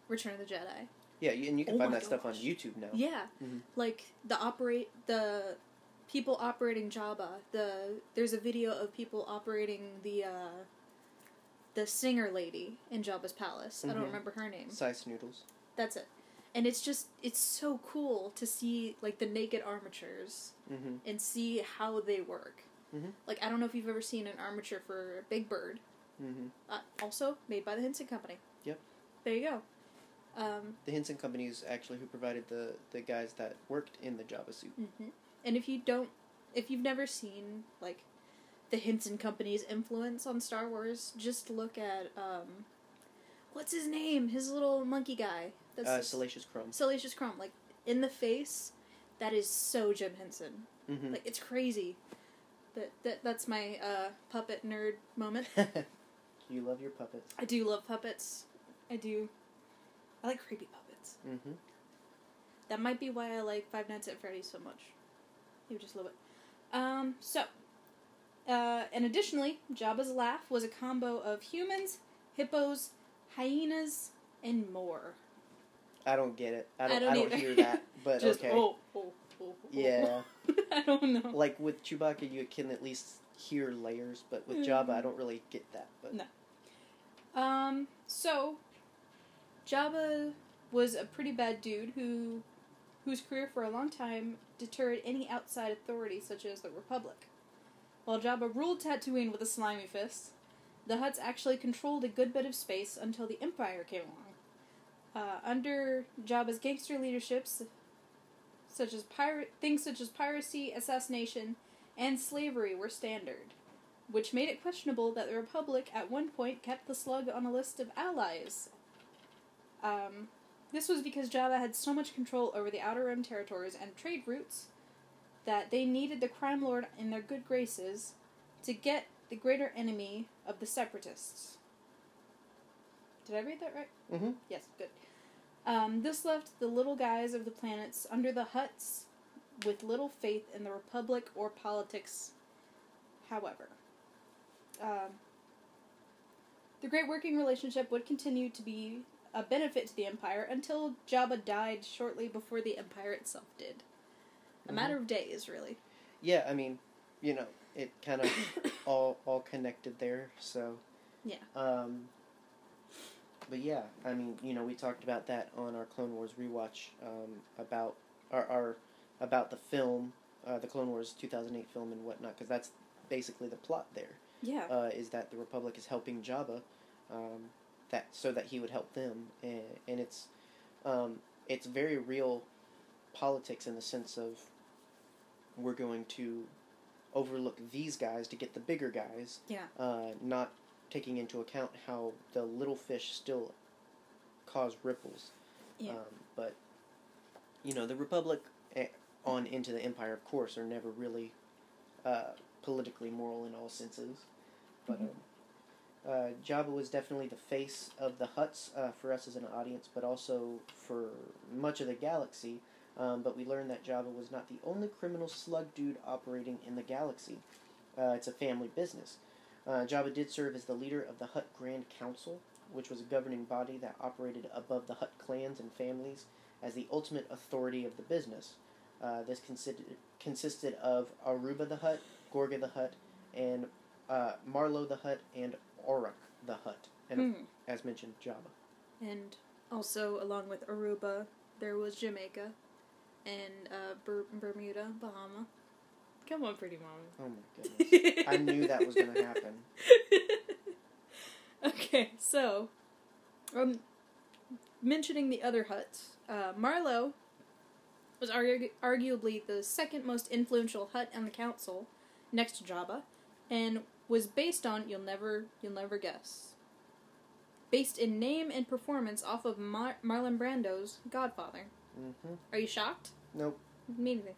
Return of the Jedi. Yeah, and you can Oh find that stuff on. YouTube now. Yeah, Mhm. like the operate the people operating Jabba. The there's a video of people operating the uh, the singer lady in Jabba's palace. I don't Mhm. remember her name. Size noodles. That's it. And it's just it's so cool to see like the naked armatures hmm and see how they work. Mhm. Like I don't know if you've ever seen an armature for a Big Bird. hmm Uh, also made by the Henson Company. Yep. There you go. Um, The Henson Company is actually who provided the, the guys that worked in the Jabba suit. mhm. And if you don't, if you've never seen like the Henson Company's influence on Star Wars, just look at um, what's his name? His little monkey guy. That's Uh, Salacious Crumb. Salacious Crumb. Like in the face, that is so Jim Henson. hmm Like it's crazy. But that that's my uh, puppet nerd moment. you love your puppets. I do love puppets. I do. I like creepy puppets. hmm That might be why I like Five Nights at Freddy's so much. You just love it. Um, so, uh, and additionally, Jabba's laugh was a combo of humans, hippos, hyenas, and more. I don't get it. I I don't, I don't don't, hear that, but just okay. oh, oh, oh, oh. Yeah. I don't know. like with Chewbacca, you can at least hear layers, but with Mm. Jabba, I don't really get that. But No. Um, so Jabba was a pretty bad dude who whose career for a long time deterred any outside authority such as the Republic. While Jabba ruled Tatooine with a slimy fist, the Hutts actually controlled a good bit of space until the Empire came along. Uh, under Jabba's gangster leaderships, such as pirate things such as piracy, assassination, and slavery were standard which made it questionable that the Republic at one point kept the Slug on a list of allies. Um, this was because Jabba had so much control over the Outer Rim territories and trade routes that they needed the Crime Lord in their good graces to get the greater enemy of the Separatists. Did I read that right? hmm Yes, good. Um, this left the little guys of the planets under the Hutts with little faith in the Republic or politics, however. Um, the great working relationship would continue to be a benefit to the Empire until Jabba died shortly before the Empire itself did. A Mhm. matter of days, really. yeah, I mean, you know, it kind of all all connected there. So Yeah. Um, but yeah, I mean, you know, we talked about that on our Clone Wars rewatch um, about our, our about the film, uh, the Clone Wars two thousand eight film and whatnot, because that's basically the plot there. Yeah. uh, is that the Republic is helping Jabba, um, that so that he would help them, and, and it's um, it's very real politics in the sense of we're going to overlook these guys to get the bigger guys, Yeah. uh, not taking into account how the little fish still cause ripples. Yeah. Um, but you know, the Republic eh, on into the Empire, of course, are never really uh, politically moral in all senses. But um, uh, Jabba was definitely the face of the Hutts uh, for us as an audience, but also for much of the galaxy. Um, but we learned that Jabba was not the only criminal slug dude operating in the galaxy. Uh, it's a family business. Uh, Jabba did serve as the leader of the Hutt Grand Council, which was a governing body that operated above the Hutt clans and families as the ultimate authority of the business. Uh, this consisted consisted of Aruba the Hutt, Gorga the Hutt, and uh, Marlo the Hutt, and Arok the Hutt, and Hmm. as mentioned, Jabba. And also, along with Aruba, there was Jamaica and uh, Ber- Bermuda, Bahama. Come on, pretty mama. Oh my goodness. I knew that was going to happen. okay, so, um, mentioning the other Hutts, uh, Marlo was argu- arguably the second most influential Hutt on the council, next to Jabba, and was based on you'll never you'll never guess. Based in name and performance off of Mar- Marlon Brando's Godfather. hmm Are you shocked? Nope. Me neither.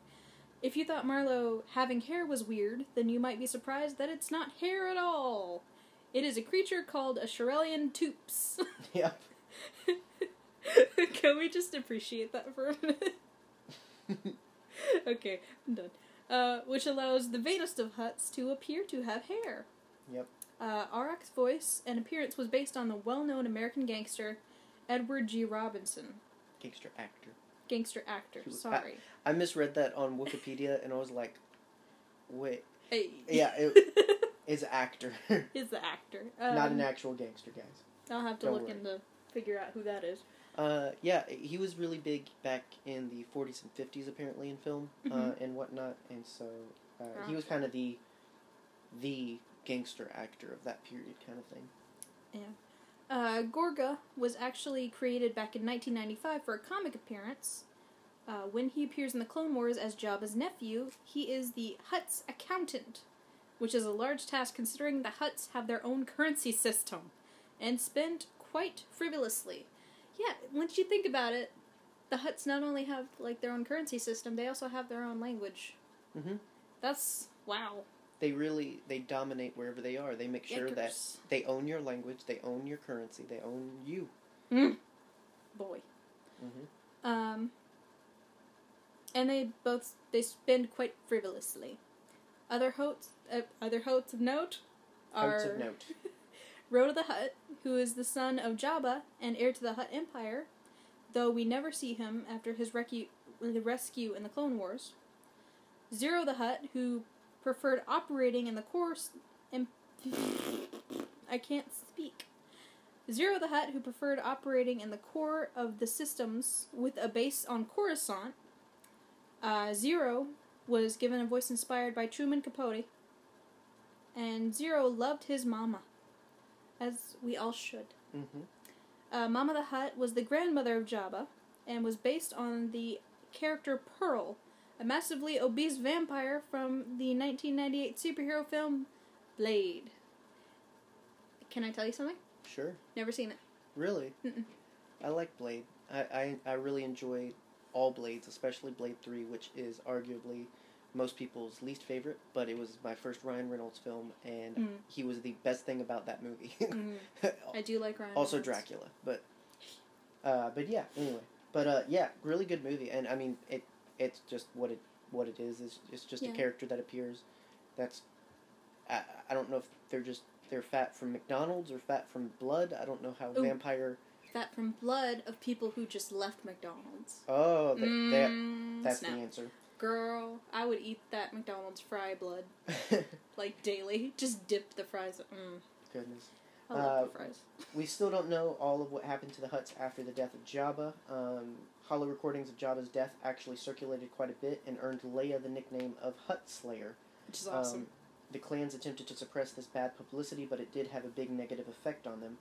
If you thought Marlo having hair was weird, then you might be surprised that it's not hair at all. It is a creature called a Shirelian Toops. Yep. Can we just appreciate that for a minute? okay, I'm done. Uh, which allows the vainest of Hutts to appear to have hair. Yep. Uh, Arok's voice and appearance was based on the well-known American gangster Edward G. Robinson, Gangster actor. gangster actor. Who- Sorry. I misread that on Wikipedia and I was like, wait. Hey. Yeah, it- Is actor. is the actor. Not Um, an actual gangster, guys. I'll have to Don't look worry. into figure out who that is. Uh, yeah, he was really big back in the 40s and 50s, apparently, in film uh, Mhm. and whatnot. And so uh, he was kind of the the gangster actor of that period, kind of thing. Uh, Gorga was actually created back in 1995 for a comic appearance. Uh, when he appears in the Clone Wars as Jabba's nephew, he is the Hutt's accountant, which is a large task considering the Hutts have their own currency system and spend quite frivolously. Yeah, once you think about it, the Hutts not only have like their own currency system, they also have their own language. Mhm. That's wow. They really they dominate wherever they are. They make sure that they own your language, they own your currency, they own you. boy. hmm Um, and they both they spend quite frivolously. Other hotes, uh, other hotes of note are Notes of note. Rotta the Hutt, who is the son of Jabba and heir to the Hutt Empire, though we never see him after his recu- rescue in the Clone Wars. Ziro the Hutt, who preferred operating in the course. Em- I can't speak. Ziro the Hutt, who preferred operating in the core of the systems with a base on Coruscant. Uh, Ziro was given a voice inspired by Truman Capote. And Ziro loved his mama, as we all should. hmm Uh, Mama the Hutt was the grandmother of Jabba and was based on the character Pearl, a massively obese vampire from the 1998 superhero film Blade. Can I tell you something? Sure. Never seen it. Really? Mm-mm. I like Blade. I, I, I really enjoyed all Blades, especially Blade 3, which is arguably most people's least favorite, but it was my first Ryan Reynolds film, and Mm. he was the best thing about that movie. I do like Ryan. also Reynolds. Dracula, but uh, but yeah. Anyway, but uh, yeah, really good movie, and I mean it. It's just what it what it is. It's, it's just Yeah. a character that appears. That's I, I don't know if they're just they're fat from McDonald's or fat from blood. I don't know how Ooh. vampire. That from blood of people who just left McDonald's. Oh, that, that Mm, that's snap. the answer. Girl, I would eat that McDonald's fry blood like daily. Just dip the fries. Mm, Goodness. I love Uh, the fries. We still don't know all of what happened to the Hutts after the death of Jabba. Um, holo recordings of Jabba's death actually circulated quite a bit and earned Leia the nickname of Hutt Slayer. Which is awesome. Um, the clans attempted to suppress this bad publicity, but it did have a big negative effect on them.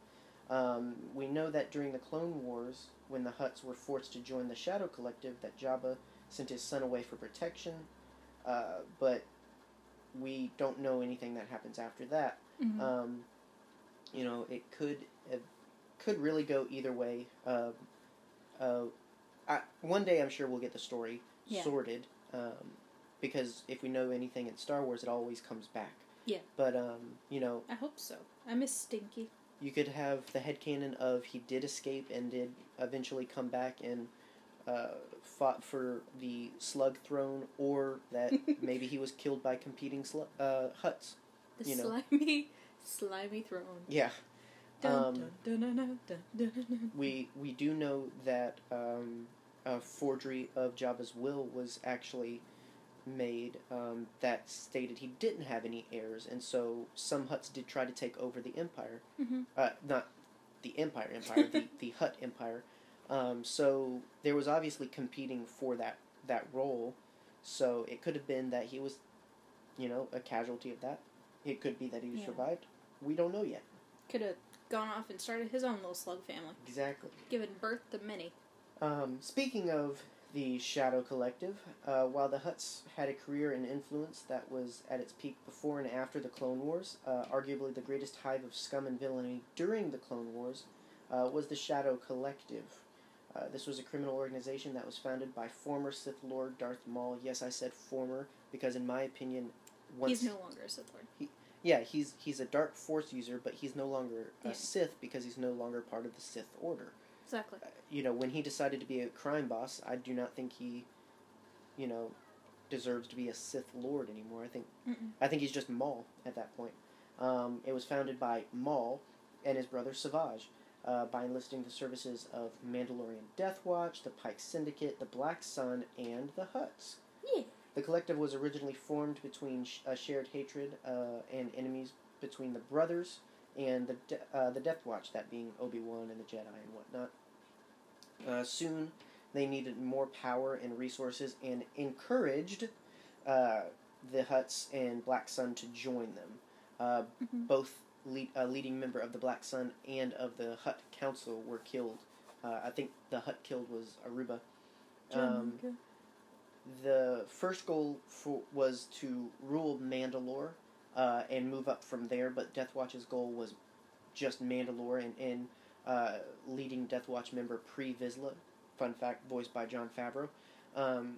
Um, we know that during the Clone Wars, when the Hutts were forced to join the Shadow Collective, that Jabba sent his son away for protection, uh, but we don't know anything that happens after that. Mhm. Um, you know, it could it could really go either way. Uh, uh, I, one day, I'm sure we'll get the story Yeah. sorted. Um, because if we know anything in Star Wars, it always comes back. Yeah. But um, you know, I hope so. I miss Stinky. you could have the head headcanon of he did escape and did eventually come back and uh, fought for the Slug Throne, or that maybe he was killed by competing slu- uh, Hutts. The You know. slimy, slimy throne. Yeah. Um. We we do know that um, a forgery of Jabba's will was actually made um, that stated he didn't have any heirs, and so some Hutts did try to take over the Empire. Mhm. Uh, not the Empire, Empire, the the Hutt Empire. Um, so there was obviously competing for that that role. So it could have been that he was you know, a casualty of that. It could be that he Yeah. survived. We don't know yet. Could have gone off and started his own little slug family, Exactly. given birth to many. Um, speaking of the Shadow Collective, uh, while the Hutts had a career and influence that was at its peak before and after the Clone Wars, uh, arguably the greatest hive of scum and villainy during the Clone Wars uh, was the Shadow Collective. Uh, this was a criminal organization that was founded by former Sith Lord Darth Maul. Yes, I said former because, in my opinion, once He's no longer a Sith Lord. yeah, he's he's a dark Force user, but he's no longer a Yeah. Sith because he's no longer part of the Sith Order Exactly. you know, when he decided to be a crime boss, I do not think he, you know, deserves to be a Sith Lord anymore. I think Mm-mm. I think he's just Maul at that point. Um, it was founded by Maul and his brother Savage uh, by enlisting the services of Mandalorian Death Watch, the Pike Syndicate, the Black Sun, and the Hutts. Yeah. The collective was originally formed between sh- a shared hatred uh, and enemies between the brothers and the de- uh, the Death Watch, that being Obi Wan and the Jedi and whatnot. Uh, soon, they needed more power and resources and encouraged uh, the Hutts and Black Sun to join them. Uh, Mhm. Both lead, a leading member of the Black Sun and of the Hutt Council were killed. Uh, I think the Hutt killed was Aruba. Um, the first goal for, was to rule Mandalore uh, and move up from there, but Death Watch's goal was just Mandalore and, and uh, leading Death Watch member Pre Vizsla, fun fact, voiced by Jon Favreau, um,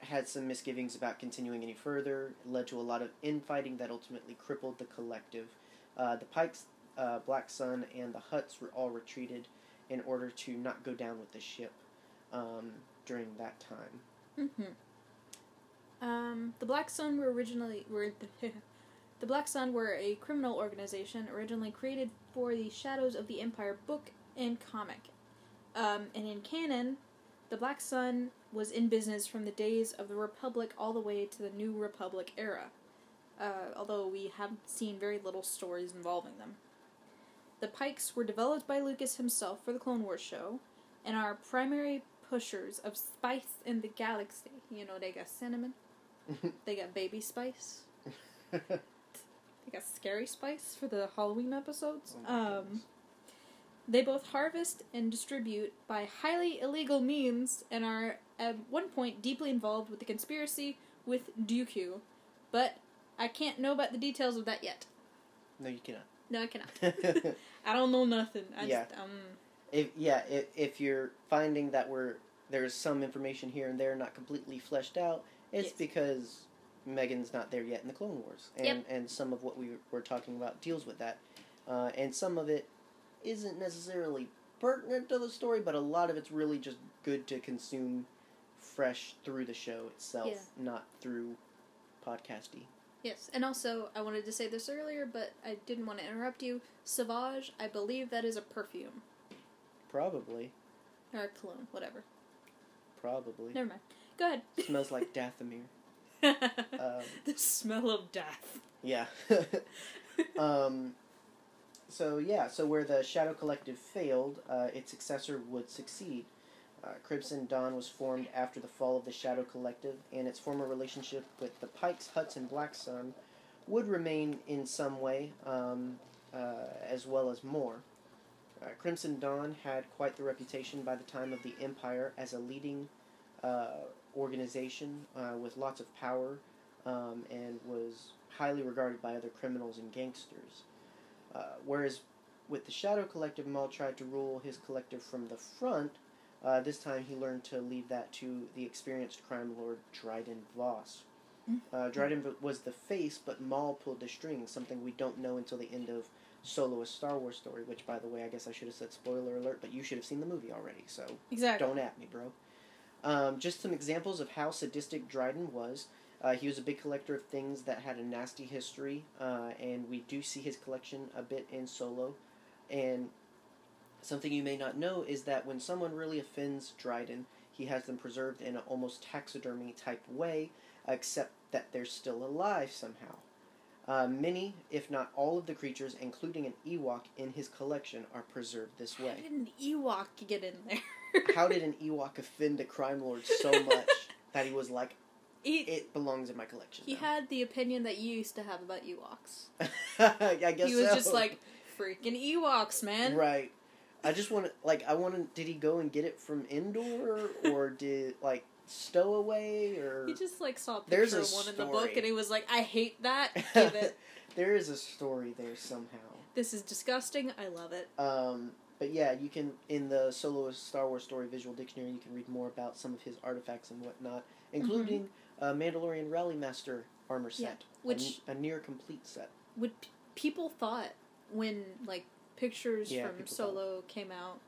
had some misgivings about continuing any further. It led to a lot of infighting that ultimately crippled the collective. Uh, the Pikes, uh, Black Sun, and the Hutts were all retreated in order to not go down with the ship um, during that time. Mm-hmm. Um, the Black Sun were originally were the Black Sun were a criminal organization originally created for the Shadows of the Empire book and comic. Um, and in canon, the Black Sun was in business from the days of the Republic all the way to the New Republic era. Uh, although we have seen very little stories involving them. The Pikes were developed by Lucas himself for the Clone Wars show, and are primary pushers of spice in the galaxy. You know, they got cinnamon, they got baby spice, they got scary spice for the Halloween episodes. Oh um, they both harvest and distribute by highly illegal means and are at one point deeply involved with the conspiracy with Dooku, but I can't know about the details of that yet. no, you cannot. No, I cannot. I don't know nothing. I Yeah. just um if yeah, if, if you're finding that we're there's some information here and there not completely fleshed out, it's Yes. because Megan's not there yet in the Clone Wars, and Yep. and some of what we were talking about deals with that, uh, and some of it isn't necessarily pertinent to the story, but a lot of it's really just good to consume fresh through the show itself, Yeah. not through podcasty. Yes, and also I wanted to say this earlier, but I didn't want to interrupt you. Sauvage, I believe that is a perfume Probably, or a cologne, whatever. probably Never mind. Go ahead. smells like Dathomir. Um, the smell of death. Yeah. um, so yeah, so where the Shadow Collective failed, uh, its successor would succeed. Uh, Crimson Dawn was formed after the fall of the Shadow Collective, and its former relationship with the Pikes, Hutts, and Black Sun would remain in some way, um, uh, as well as more. Uh, Crimson Dawn had quite the reputation by the time of the Empire as a leading uh, organization uh, with lots of power um, and was highly regarded by other criminals and gangsters. Uh, whereas with the Shadow Collective, Maul tried to rule his collective from the front. Uh, this time he learned to leave that to the experienced crime lord Dryden Voss. Uh, Dryden was the face, but Maul pulled the strings, something we don't know until the end of Solo, a Star Wars story, which, by the way, I guess I should have said spoiler alert, but you should have seen the movie already, so Exactly. don't at me, bro. Um, just some examples of how sadistic Dryden was. Uh, he was a big collector of things that had a nasty history, uh, and we do see his collection a bit in Solo. And something you may not know is that when someone really offends Dryden, he has them preserved in an almost taxidermy type way, except that they're still alive somehow. Uh, many, if not all, of the creatures, including an Ewok in his collection, are preserved this way. How did an Ewok get in there? How did an Ewok offend a crime lord so much that he was like, he it belongs in my collection. he now. had the opinion that you used to have about Ewoks. I guess He was so. just like freaking Ewoks, man. right. I just want to like I want to. Did he go and get it from Endor or did like Stowaway or? He just like saw a There's picture a of one in the book and he was like, "I hate that. Give it. there is a story there somehow. this is disgusting. I love it." Um, but yeah, you can in the solo Star Wars story visual dictionary, you can read more about some of his artifacts and whatnot, including a Mandalorian Rally Master armor set, Mm-hmm. Yeah, which- a near complete set. Would p- people thought when like pictures Yeah, from Solo came out,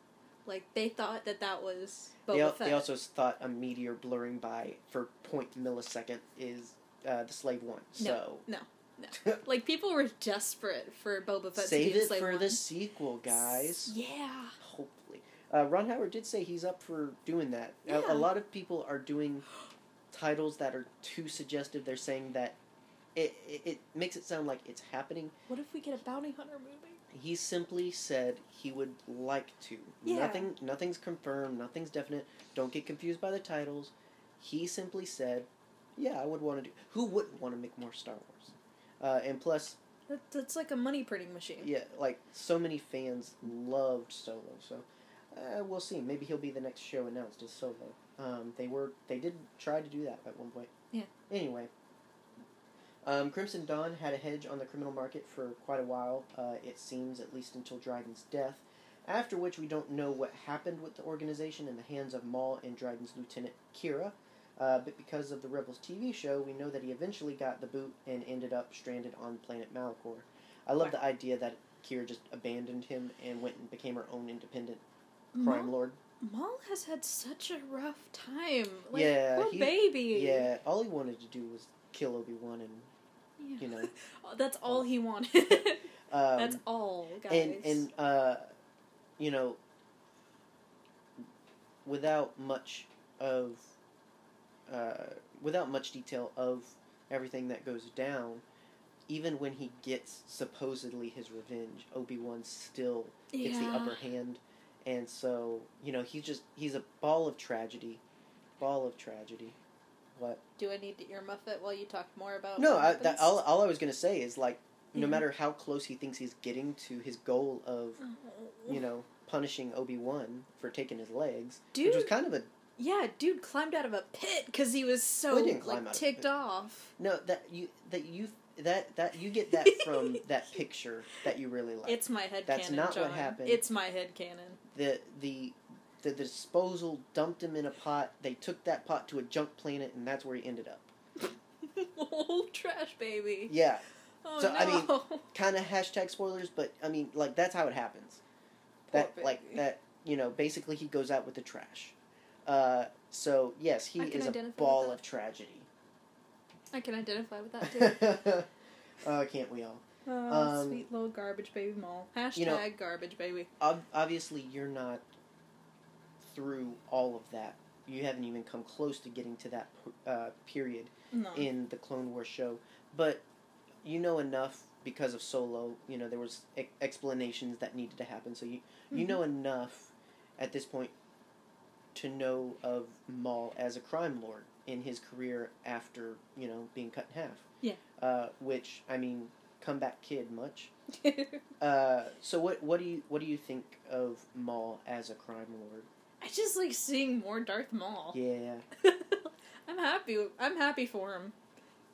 like they thought that that was Boba They, al- Fett. they also thought a meteor blurring by for point millisecond is uh, the Slave One. So no, no. like people were desperate for Boba Fett save to be it Slave for One. the sequel, guys. Yeah. Hopefully, uh, Ron Howard did say he's up for doing that. A- Yeah. A, lot of people are doing titles that are too suggestive. They're saying that it, it it makes it sound like it's happening. What if we get a bounty hunter movie? He simply said he would like to. Yeah. Nothing nothing's confirmed. Nothing's definite. Don't get confused by the titles. He simply said, "Yeah, I would want to do. Who wouldn't want to make more Star Wars?" Uh, and plus, That, that's like a money printing machine. yeah, like so many fans loved Solo, so uh, we'll see. Maybe he'll be the next show announced as Solo. Um, they were they did try to do that at one point. Yeah. Anyway, um, Crimson Dawn had a hedge on the criminal market for quite a while. Uh, it seems at least until Dryden's death. After which we don't know what happened with the organization in the hands of Maul and Dryden's lieutenant Qi'ra. Uh, but because of the Rebels TV show, we know that he eventually got the boot and ended up stranded on planet Malachor. I love the idea that Qi'ra just abandoned him and went and became her own independent crime lord. Maul has had such a rough time. Like, Yeah, poor he- baby. Yeah, all he wanted to do was kill Obi Wan and Yeah. you know. Oh, That's all he wanted. Um, That's all, guys. and and uh, you know, without much of uh, without much detail of everything that goes down, even when he gets supposedly his revenge, Obi Wan still gets the upper hand, and so you know he's just he's a ball of tragedy, ball of tragedy. What? Do I need to earmuff it while you talk more about? No, I, that, all, all I was gonna say is like, no Mhm. matter how close he thinks he's getting to his goal of, you know, punishing Obi Wan for taking his legs, dude, which was kind of a Yeah, dude climbed out of a pit because he was so Well, he like of ticked off. no that you that you that that you get that from that picture that you really like. It's my head That's canon, not what happened. It's my head canon. the the the disposal dumped him in a pot. They took that pot to a junk planet, and that's where he ended up. oh, trash baby. Yeah, Oh So, no. I mean, kind of hashtag spoilers, but I mean, like that's how it happens. that Poor like that you know basically he goes out with the trash. Uh, so yes, he is a ball of tragedy. I can identify with that too. uh, can't we all? Oh, Um, sweet little garbage baby Maul. Hashtag you know- garbage baby. Ob- obviously, you're not through all of that. You haven't even come close to getting to that uh, period No. in the Clone Wars show, but you know enough because of Solo. You know there was e- explanations that needed to happen, so you you Mhm. know enough at this point to know of Maul as a crime lord in his career after you know being cut in half. Yeah. Uh, which I mean, comeback kid much. Uh, so what what do you what do you think of Maul as a crime lord? I just like seeing more Darth Maul. Yeah. I'm happy. I'm happy for him.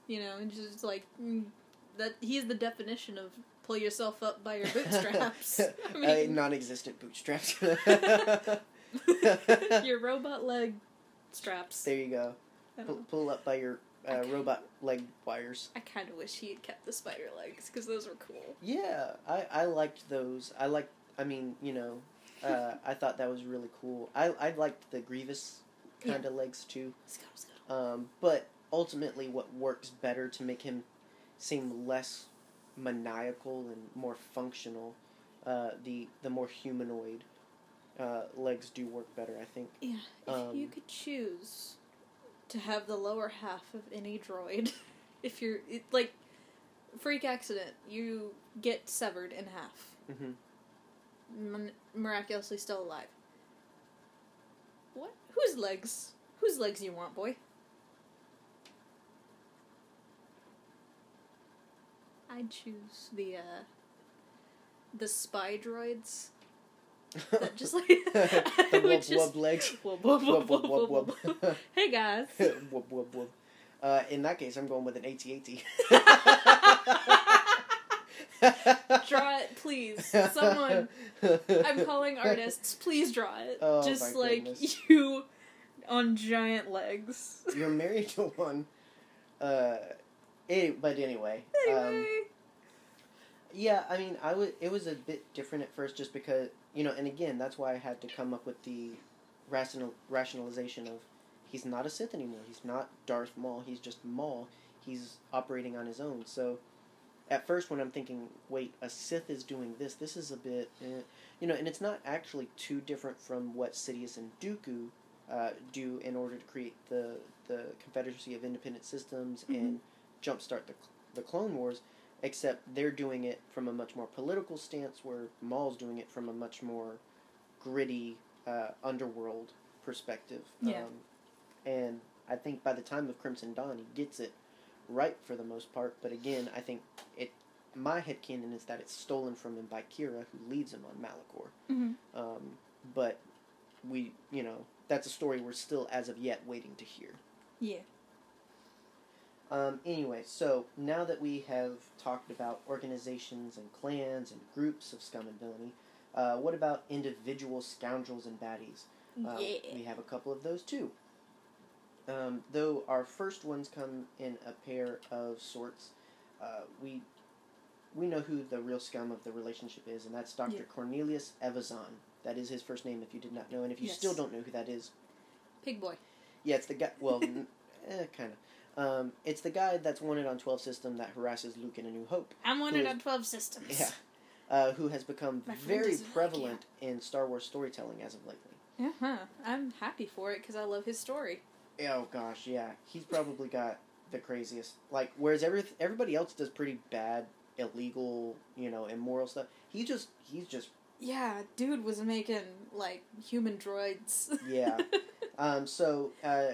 You know, and just like mm, that. He's the definition of pull yourself up by your bootstraps. I uh, mean, non-existent bootstraps. your robot leg straps. there you go. Pull, pull up by your uh, robot leg wires. I kind of wish he had kept the spider legs because those were cool. Yeah, I, I liked those. I like. I mean, you know, uh, I thought that was really cool. I I liked the Grievous kind of legs too. Scuttle, scuttle. Um, but ultimately, what works better to make him seem less maniacal and more functional, uh, the the more humanoid uh, legs do work better. I think. Yeah, if you Um, could choose to have the lower half of any droid, if you're it, like freak accident, you get severed in half, hmm Min- miraculously still alive. What? Whose legs? Whose legs you want, boy? I'd choose the uh, the spy droids. just like the would wub, wub legs. Wub wub wub wub wub. hey guys. wub wub wub. Uh, in that case, I'm going with an AT-AT. draw it, please. Someone. I'm calling artists. Please draw it. Oh, Just like goodness. you on giant legs. You're married to one. Uh, eh, but anyway. Um, Anyway. Yeah, I mean, I would. It was a bit different at first, just because you know, and again, that's why I had to come up with the rational rationalization of he's not a Sith anymore. He's not Darth Maul. He's just Maul. He's operating on his own. So, at first, when I'm thinking, wait, a Sith is doing this. This is a bit, eh, you know, and it's not actually too different from what Sidious and Dooku uh, do in order to create the the Confederacy of Independent Systems and jumpstart the the Clone Wars except they're doing it from a much more political stance, where Maul's doing it from a much more gritty uh, underworld perspective. Yeah. Um, and I think by the time of Crimson Dawn, he gets it right for the most part. But again, I think it. My headcanon is that it's stolen from him by Qi'ra, who leads him on Malachor. Mhm. Um, but we, you know, that's a story we're still, as of yet, waiting to hear. Yeah. Um, anyway, so now that we have talked about organizations and clans and groups of scum and villainy, uh, what about individual scoundrels and baddies? Um, yeah. We have a couple of those too. Um, though our first ones come in a pair of sorts, uh, we we know who the real scum of the relationship is, and that's Dr. Yeah. Cornelius Evazan. That is his first name if you did not know, and if you Yes. still don't know who that is, Pig boy. yeah, it's the guy. Well, n- eh, kind of. Um, it's the guy that's wanted on Twelve System that harasses Luke in A New Hope. I'm wanted is- on 12 systems. Yeah, uh, who has become very doesn't like prevalent in Star Wars storytelling as of lately. Uh-huh. I'm happy for it because I love his story. Oh gosh, yeah, he's probably got the craziest. Like, whereas every everybody else does pretty bad, illegal, you know, immoral stuff. He just he's just Yeah, dude was making, like, human droids. Yeah. Um, so, uh,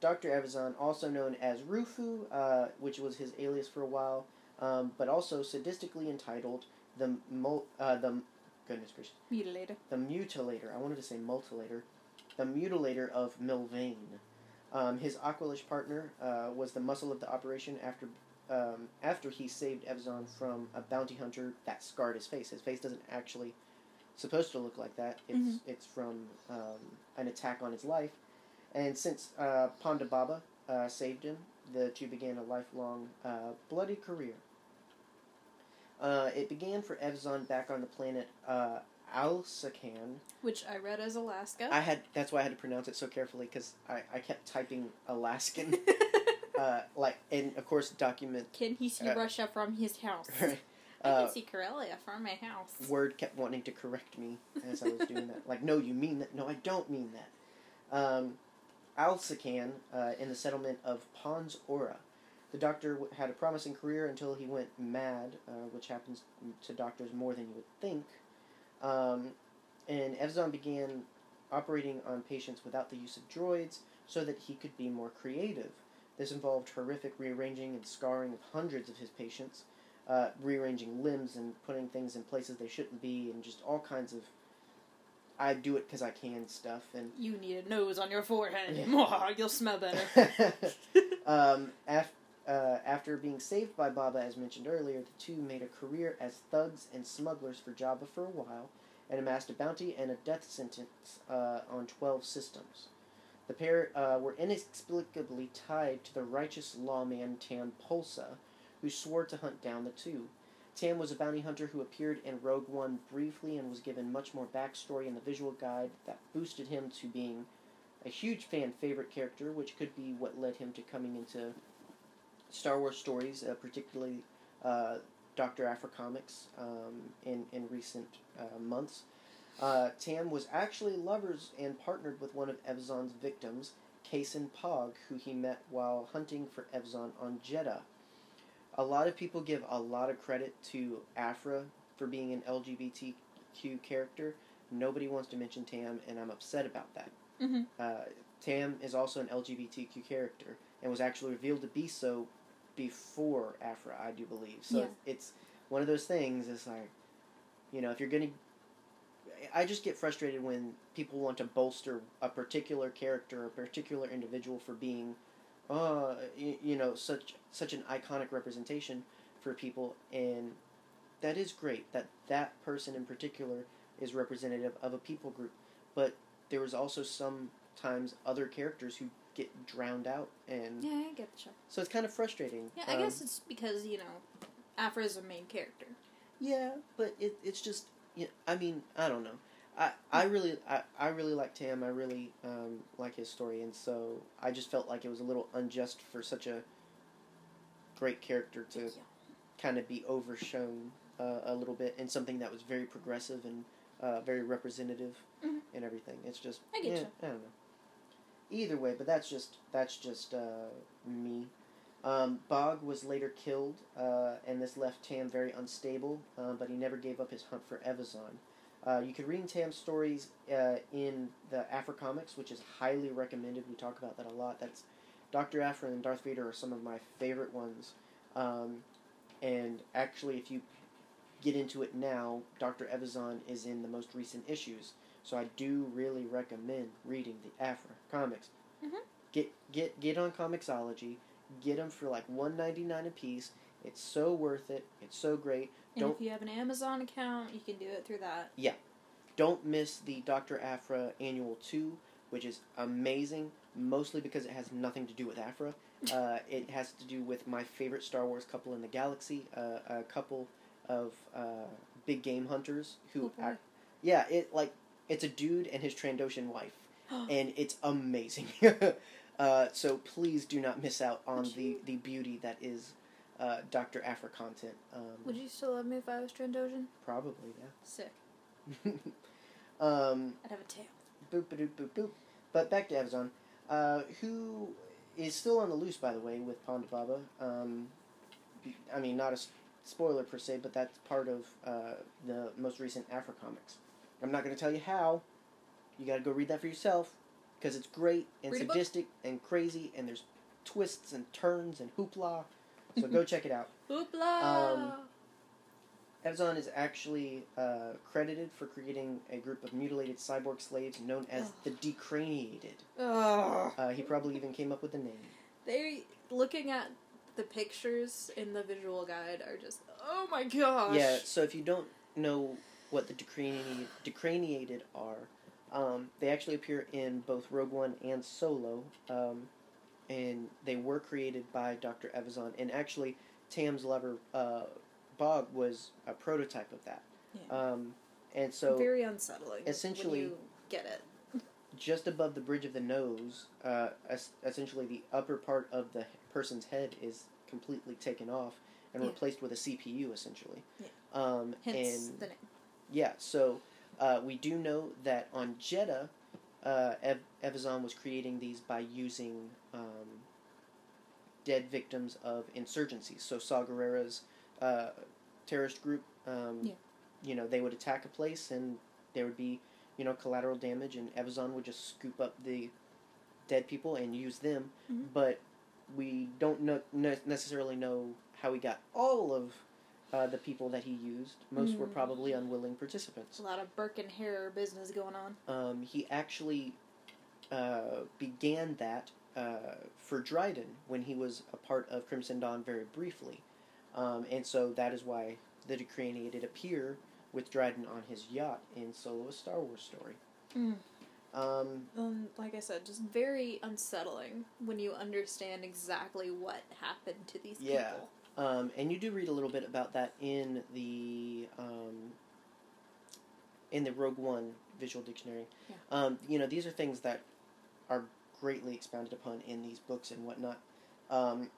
Dr. Evazan, also known as Roofoo, uh, which was his alias for a while, um, but also sadistically entitled the mul- uh, the goodness gracious Mutilator. the mutilator. I wanted to say mutilator, the mutilator of Milvain. Um, his Aqualish partner uh, was the muscle of the operation after um, after he saved Evazan from a bounty hunter that scarred his face. His face doesn't actually supposed to look like that. It's Mhm. it's from um, an attack on his life, and since uh, Ponda Baba uh, saved him, the two began a lifelong uh, bloody career. Uh, it began for Evazan back on the planet uh, Alsakan. Which I read as Alaska. I had that's why I had to pronounce it so carefully because I, I kept typing Alaskan, uh, like and of course document Can he see Uh, Russia from his house? right. I Uh, can see Karelia from my house. Word kept wanting to correct me as I was doing that. Like, no, you mean that? No, I don't mean that. Um, Alsakan uh, in the settlement of Pons Ora. The doctor w- had a promising career until he went mad, uh, which happens to doctors more than you would think. Um, and Evazan began operating on patients without the use of droids so that he could be more creative. This involved horrific rearranging and scarring of hundreds of his patients, uh, rearranging limbs and putting things in places they shouldn't be, and just all kinds of I do it because I can stuff. And You need a nose on your forehead. Yeah. You'll smell better. um, af- uh, after being saved by Baba, as mentioned earlier, the two made a career as thugs and smugglers for Jabba for a while, and amassed a bounty and a death sentence uh, on twelve systems. The pair uh, were inexplicably tied to the righteous lawman Tam Posla, who swore to hunt down the two. Tam was a bounty hunter who appeared in Rogue One briefly and was given much more backstory in the visual guide that boosted him to being a huge fan favorite character, which could be what led him to coming into Star Wars stories, uh, particularly uh, Doctor Aphra comics um, in in recent uh, months. Uh, Tam was actually lovers and partnered with one of Evazan's victims, Caysin Bog, who he met while hunting for Evzon on Jedha. A lot of people give a lot of credit to Aphra for being an LGBTQ character. Nobody wants to mention Tam, and I'm upset about that. hmm Uh, Tam is also an LGBTQ character and was actually revealed to be so before Aphra, I do believe. So Yeah. it's one of those things. It's like, you know, if you're gonna, I just get frustrated when people want to bolster a particular character, a particular individual for being, uh, you, you know, such such an iconic representation for people, and that is great that that person in particular is representative of a people group, but there was also sometimes other characters who get drowned out and Yeah, I get the show. so it's kind of frustrating. Yeah, I Um, guess it's because you know, Aphra is a main character. Yeah, but it, it's just. Yeah, I mean, I don't know. I, I really I, I really like Tam. I really um, like his story, and so I just felt like it was a little unjust for such a great character to Yeah. kind of be overshown uh, a little bit and something that was very progressive and uh, very representative Mhm. and everything. It's just I get yeah, you. I don't know. Either way, but that's just that's just uh, me. Um, Bog was later killed, uh, and this left Tam very unstable. Uh, but he never gave up his hunt for Evazan. Uh, you could read Tam's stories uh, in the Aphra comics, which is highly recommended. We talk about that a lot. That's Doctor Aphra and Darth Vader are some of my favorite ones. Um, and actually, if you get into it now, Doctor Evazan is in the most recent issues. So I do really recommend reading the Aphra comics. Mhm. Get get get on Comixology. Get them for like one ninety nine a piece. It's so worth it. It's so great. And Don't if you have an Amazon account, you can do it through that. Yeah. Don't miss the Doctor Aphra Annual Two, which is amazing. Mostly because it has nothing to do with Aphra. Uh, it has to do with my favorite Star Wars couple in the galaxy. Uh, a couple of uh, big game hunters who Oh, act. Yeah, it like it's a dude and his Trandoshan wife, and it's amazing. uh, so please do not miss out on Would the you- the beauty that is uh, Doctor Aphra content. Um, Would you still love me if I was Trandoshan? probably Sick. yeah. um, I'd have a tail. boop boop boop boop. But back to Evazan, uh, who is still on the loose, by the way, with Ponda Baba. Um, I mean, not a s- spoiler per se, but that's part of uh, the most recent Aphra comics. I'm not going to tell you how. You got to go read that for yourself because it's great and Read sadistic and crazy, and there's twists and turns and hoopla. So go check it out. Hoopla! Um, Evazan is actually uh, credited for creating a group of mutilated cyborg slaves known as Ugh. the Decraniated. Uh, he probably even came up with the name. They looking at the pictures in the visual guide are just oh my gosh. Yeah, so if you don't know what the Decraniated, Decraniated are, um, they actually appear in both Rogue One and Solo, um, and they were created by Dr. Evazan, and actually Tam's lover, uh, Bog, was a prototype of that. Yeah. Um, and so very unsettling. essentially- you get it. just above the bridge of the nose, uh, es- essentially the upper part of the person's head is completely taken off and Yeah. replaced with a CPU, essentially. Yeah. Um, Hence and the name. Yeah, so uh, we do know that on Jedha, uh, Ev- Evazan was creating these by using um, dead victims of insurgencies. So Saw Gerrera's uh, terrorist group, um, Yeah. you know, they would attack a place and there would be, you know, collateral damage, and Evazan would just scoop up the dead people and use them. Mhm. But we don't know, ne- necessarily know how he got all of uh, the people that he used. Most were Mm. probably unwilling participants. A lot of Burke and Hare business going on. Um, he actually uh, began that uh, for Dryden when he was a part of Crimson Dawn very briefly. Um, and so that is why the Decraniated appear with Dryden on his yacht in Solo a Star Wars story. Mm. Um, Um, like I said, just very unsettling when you understand exactly what happened to these Yeah. people. Um, and you do read a little bit about that in the um, in the Rogue One visual dictionary. Yeah. Um, you know, these are things that are greatly expounded upon in these books and whatnot. Um,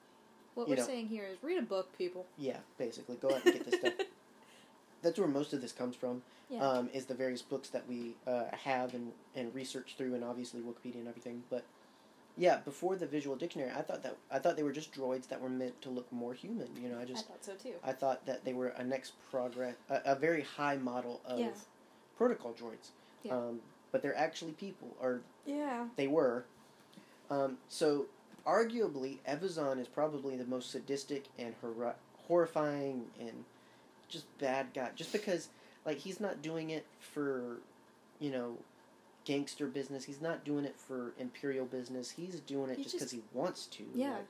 What we're know. saying here is read a book, people. yeah, basically, go out and get this stuff. That's where most of this comes from. Yeah. Um, is the various books that we uh, have and, and research through, and obviously Wikipedia and everything. But yeah, before the visual dictionary, I thought that I thought they were just droids that were meant to look more human. You know, I just I thought so too. I thought that they were a next progress, a, a very high model of Yeah. protocol droids. Yeah. Um, but they're actually people, or Yeah. they were. Um, so arguably, Evazan is probably the most sadistic and hor- horrifying and just bad guy. Just because, like, he's not doing it for, you know, gangster business. He's not doing it for imperial business. He's doing it He just because he wants to. Yeah. Like,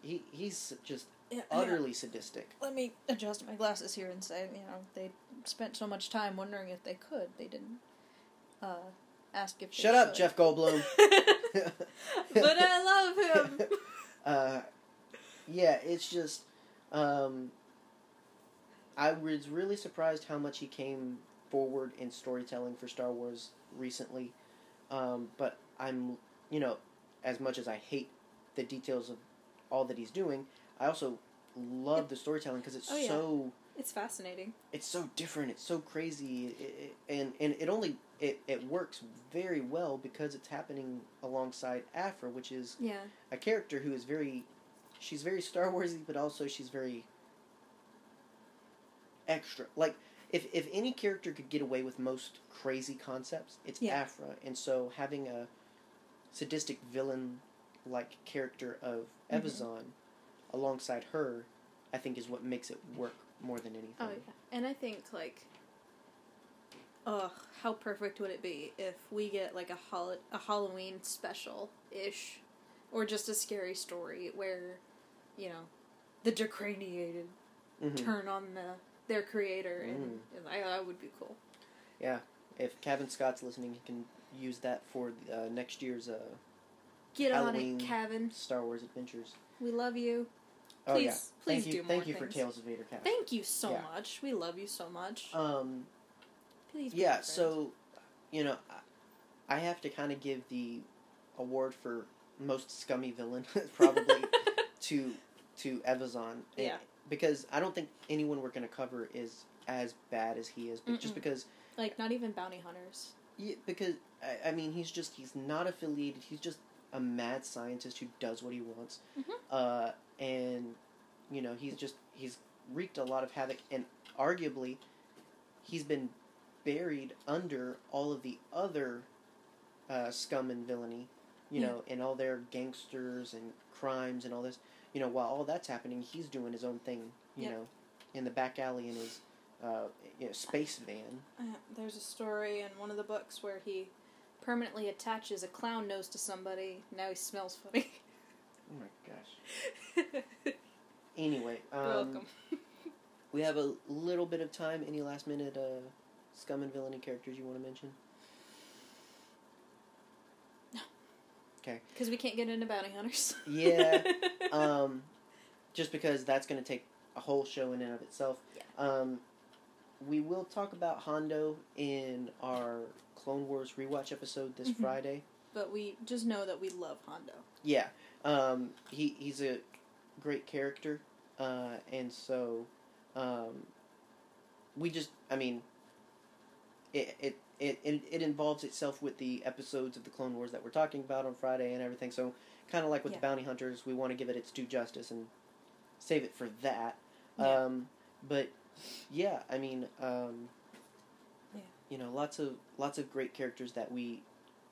he he's just Yeah, utterly sadistic. Let me adjust my glasses here and say, you know, they spent so much time wondering if they could. They didn't uh, ask if. They Shut up, should. Jeff Goldblum. but I love him. uh, yeah, it's just. Um, I was really surprised how much he came forward in storytelling for Star Wars recently. Um, but I'm, you know, as much as I hate the details of all that he's doing, I also love the storytelling because it's Oh, yeah. so It's fascinating. it's so different. It's so crazy, it, it, and and it only it, it works very well because it's happening alongside Aphra, which is Yeah. a character who is very she's very Star Warsy, but also she's very extra. Like if if any character could get away with most crazy concepts, it's Yeah. Aphra. And so having a sadistic villain like character of Mhm. Evazan alongside her, I think is what makes it work more than anything. Oh yeah, and I think like, ugh, how perfect would it be if we get like a hol- a Halloween special ish, or just a scary story where, you know, the decraniated Mhm. turn on the their creator, and, Mm. and I that would be cool. Yeah, if Cavan Scott's listening, he can use that for uh, next year's uh, Get Halloween. on it, Cavan. Star Wars Adventures. We love you. Oh yeah, Please- please thank you, do thank more you for. Tales of Vader Cast. Thank you so Yeah. much. We love you so much. Um, Please. yeah, so you know, I- have to kind of give the award for most scummy villain probably to to Evazan. And- Yeah. Because I don't think anyone we're going to cover is as bad as he is, but just because like not even bounty hunters. Yeah, because I, I mean, he's just he's not affiliated. He's just a mad scientist who does what he wants, Mhm. uh, and you know he's just he's wreaked a lot of havoc, and arguably, he's been buried under all of the other uh, scum and villainy, you Yeah. know, and all their gangsters and crimes and all this. You know, while all that's happening, he's doing his own thing. You Yep. know, in the back alley in his uh, you know, space van. Uh, there's a story in one of the books where he permanently attaches a clown nose to somebody. Now he smells funny. Oh my gosh. Anyway, um, welcome. we have a little bit of time. Any last minute uh, scum and villainy characters you want to mention? Because we can't get into bounty hunters. Yeah. um, just because that's going to take a whole show in and of itself. Yeah. Um, we will talk about Hondo in our Clone Wars rewatch episode this Mhm. Friday. but we just know that we love Hondo. Yeah, um, he he's a great character, uh, and so um, we just, I mean, it it, it it it involves itself with the episodes of the Clone Wars that we're talking about on Friday and everything. So kind of like with Yeah. the Bounty Hunters, we want to give it its due justice and save it for that. Yeah. Um, but yeah, I mean, um, Yeah. you know, lots of lots of great characters that we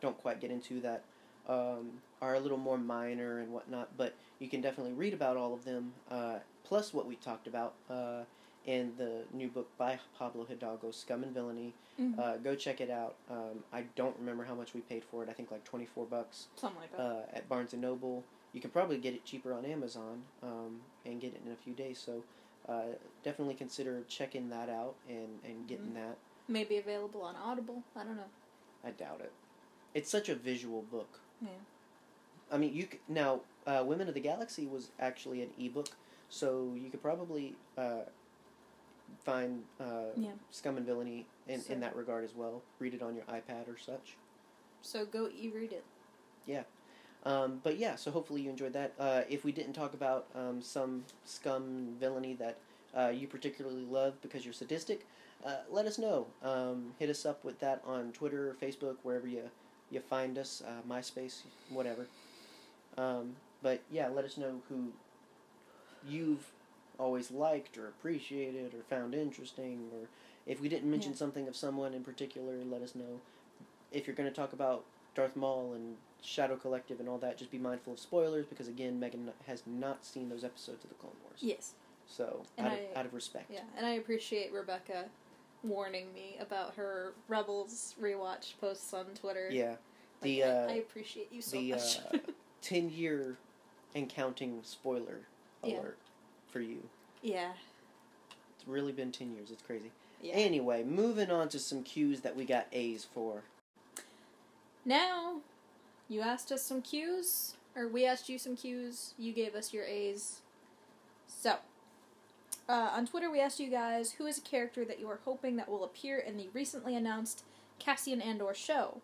don't quite get into that um, are a little more minor and whatnot, but you can definitely read about all of them. Uh, plus, what we talked about uh, in the new book by Pablo Hidalgo, Scum and Villainy. Mhm. Uh, go check it out. Um, I don't remember how much we paid for it. I think like twenty four bucks Something like that. uh, at Barnes and Noble. You can probably get it cheaper on Amazon um, and get it in a few days. So uh, definitely consider checking that out and, and getting Mhm. that. Maybe available on Audible. I don't know. I doubt it. It's such a visual book. Yeah. I mean, you c now uh, Women of the Galaxy was actually an ebook, so you could probably uh, find uh, Yeah. Scum and Villainy in, So- in that regard as well. Read it on your iPad or such. So go e-read it. Yeah. Um, but yeah, so hopefully you enjoyed that. Uh, if we didn't talk about um, some scum and villainy that uh, you particularly love because you're sadistic, uh, let us know. Um, hit us up with that on Twitter, Facebook, wherever you you find us, uh, MySpace, whatever. Um, but yeah, let us know who you've always liked or appreciated or found interesting, or if we didn't mention Yeah. something of someone in particular, let us know. If you're going to talk about Darth Maul and Shadow Collective and all that, just be mindful of spoilers because again, Megan has not seen those episodes of the Clone Wars. Yes. So out of, out of respect. Yeah, and I appreciate Rebecca warning me about her Rebels rewatch posts on Twitter. Yeah. Like, The I, uh, I appreciate you so the much. uh, ten year and counting spoiler Yeah. alert for you. yeah. It's really been ten years. It's crazy. Yeah. Anyway, moving on to some cues that we got A's for. Now, you asked us some cues, or we asked you some cues. You gave us your A's. So, uh, on Twitter, we asked you guys who is a character that you are hoping that will appear in the recently announced Cassian Andor show.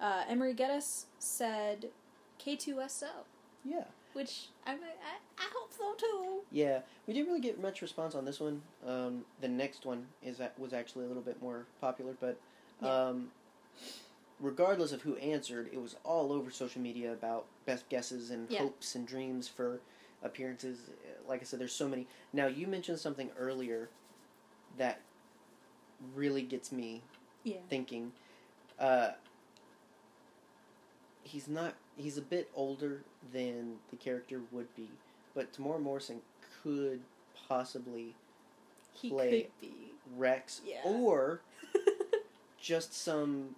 Uh, Emery Geddes said K2SO, Yeah. Which I, I I hope so too. Yeah, we didn't really get much response on this one. Um, the next one is that was actually a little bit more popular, but Yeah. um, regardless of who answered, it was all over social media about best guesses and Yeah. hopes and dreams for appearances. Like I said, there's so many. Now you mentioned something earlier that really gets me Yeah. thinking. Uh, he's not. He's a bit older than the character would be, but Temuera Morrison could possibly He play-. Rex Yeah. or just some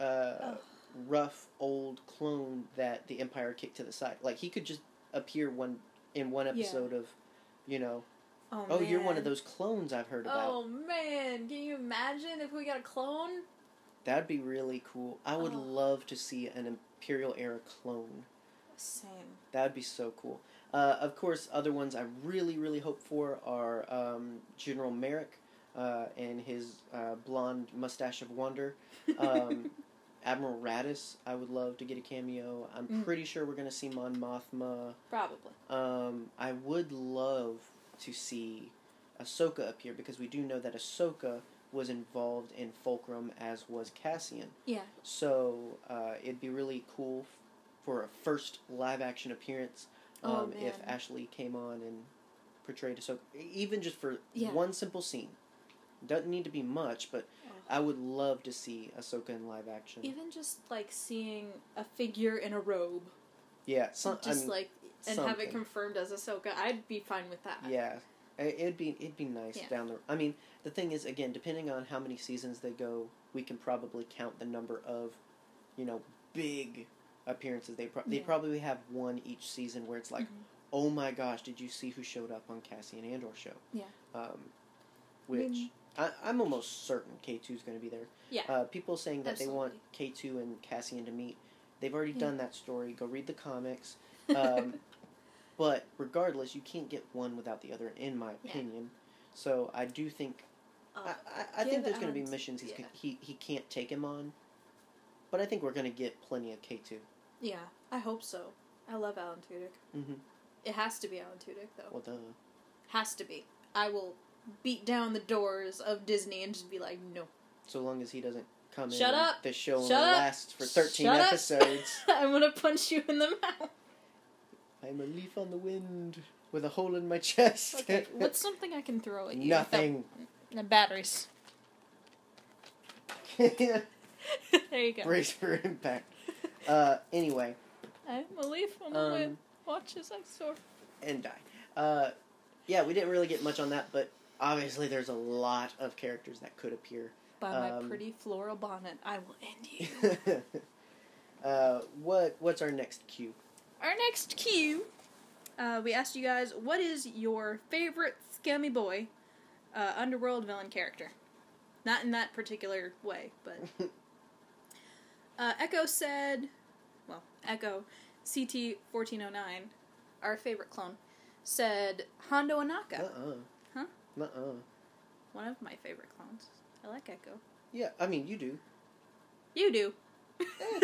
uh, Ugh. rough old clone that the Empire kicked to the side. Like he could just appear one in one Yeah. episode of, you know, Oh, oh, you're one of those clones I've heard about. Oh man, can you imagine if we got a clone? That'd be really cool. I would Oh. love to see an Imperial era clone. Same. That would be so cool. Uh, of course, other ones I really, really hope for are um, General Merrick uh, and his uh, blonde mustache of wonder. Um, Admiral Raddus, I would love to get a cameo. I'm Mm. pretty sure we're going to see Mon Mothma. Probably. Um, I would love to see Ahsoka appear because we do know that Ahsoka was involved in Fulcrum as was Cassian. Yeah. So uh, it'd be really cool f- for a first live action appearance um, Oh, if. Ashley came on and portrayed Ahsoka, even just for Yeah. one simple scene. Doesn't need to be much, but Oh. I would love to see Ahsoka in live action. Even just like seeing a figure in a robe, yeah, some, I just mean, like and have it confirmed as Ahsoka, I'd be fine with that. Yeah, I- it'd be it'd be nice Yeah. down the. I mean, the thing is, again, depending on how many seasons they go, we can probably count the number of, you know, big appearances. They pro- they probably have one each season where it's like, Mhm. oh my gosh, did you see who showed up on Cassian Andor show? Yeah. Um, which I, I'm almost certain K two is going to be there. Yeah. Uh, people saying that they want K two and Cassian to meet. They've already Yeah. done that story. Go read the comics. Um, but regardless, you can't get one without the other, in my Yeah. opinion. So I do think Uh, I, I, I think there's going to be missions he's, yeah. he he can't take him on. But I think we're going to get plenty of K two. yeah, I hope so. I love Alan Tudyk. Mm-hmm. It has to be Alan Tudyk though. Well, duh. Has to be. I will beat down the doors of Disney and just be like, no. So long as he doesn't come in. Shut and up. The show only Shut up. lasts for thirteen Shut up. episodes. I'm gonna punch you in the mouth. I'm a leaf on the wind with a hole in my chest. Okay, what's something I can throw at you? Nothing. without- batteries. there you go. Brace for impact. Uh, anyway, I'm a leaf on the Um, wind. Watch as I soar. and die. Uh, yeah, we didn't really get much on that, but obviously there's a lot of characters that could appear. By my um, pretty floral bonnet, I will end you. uh, what what's our next cue? Our next cue, uh, we asked you guys, what is your favorite scummy boy uh, underworld villain character? Not in that particular way, but uh, Echo said, well, Echo CT fourteen oh nine, our favorite clone, said Hondo Ohnaka, Uh-uh. Huh? Uh-uh. one of my favorite clones. I like Echo. Yeah, I mean you do. You do. Eh.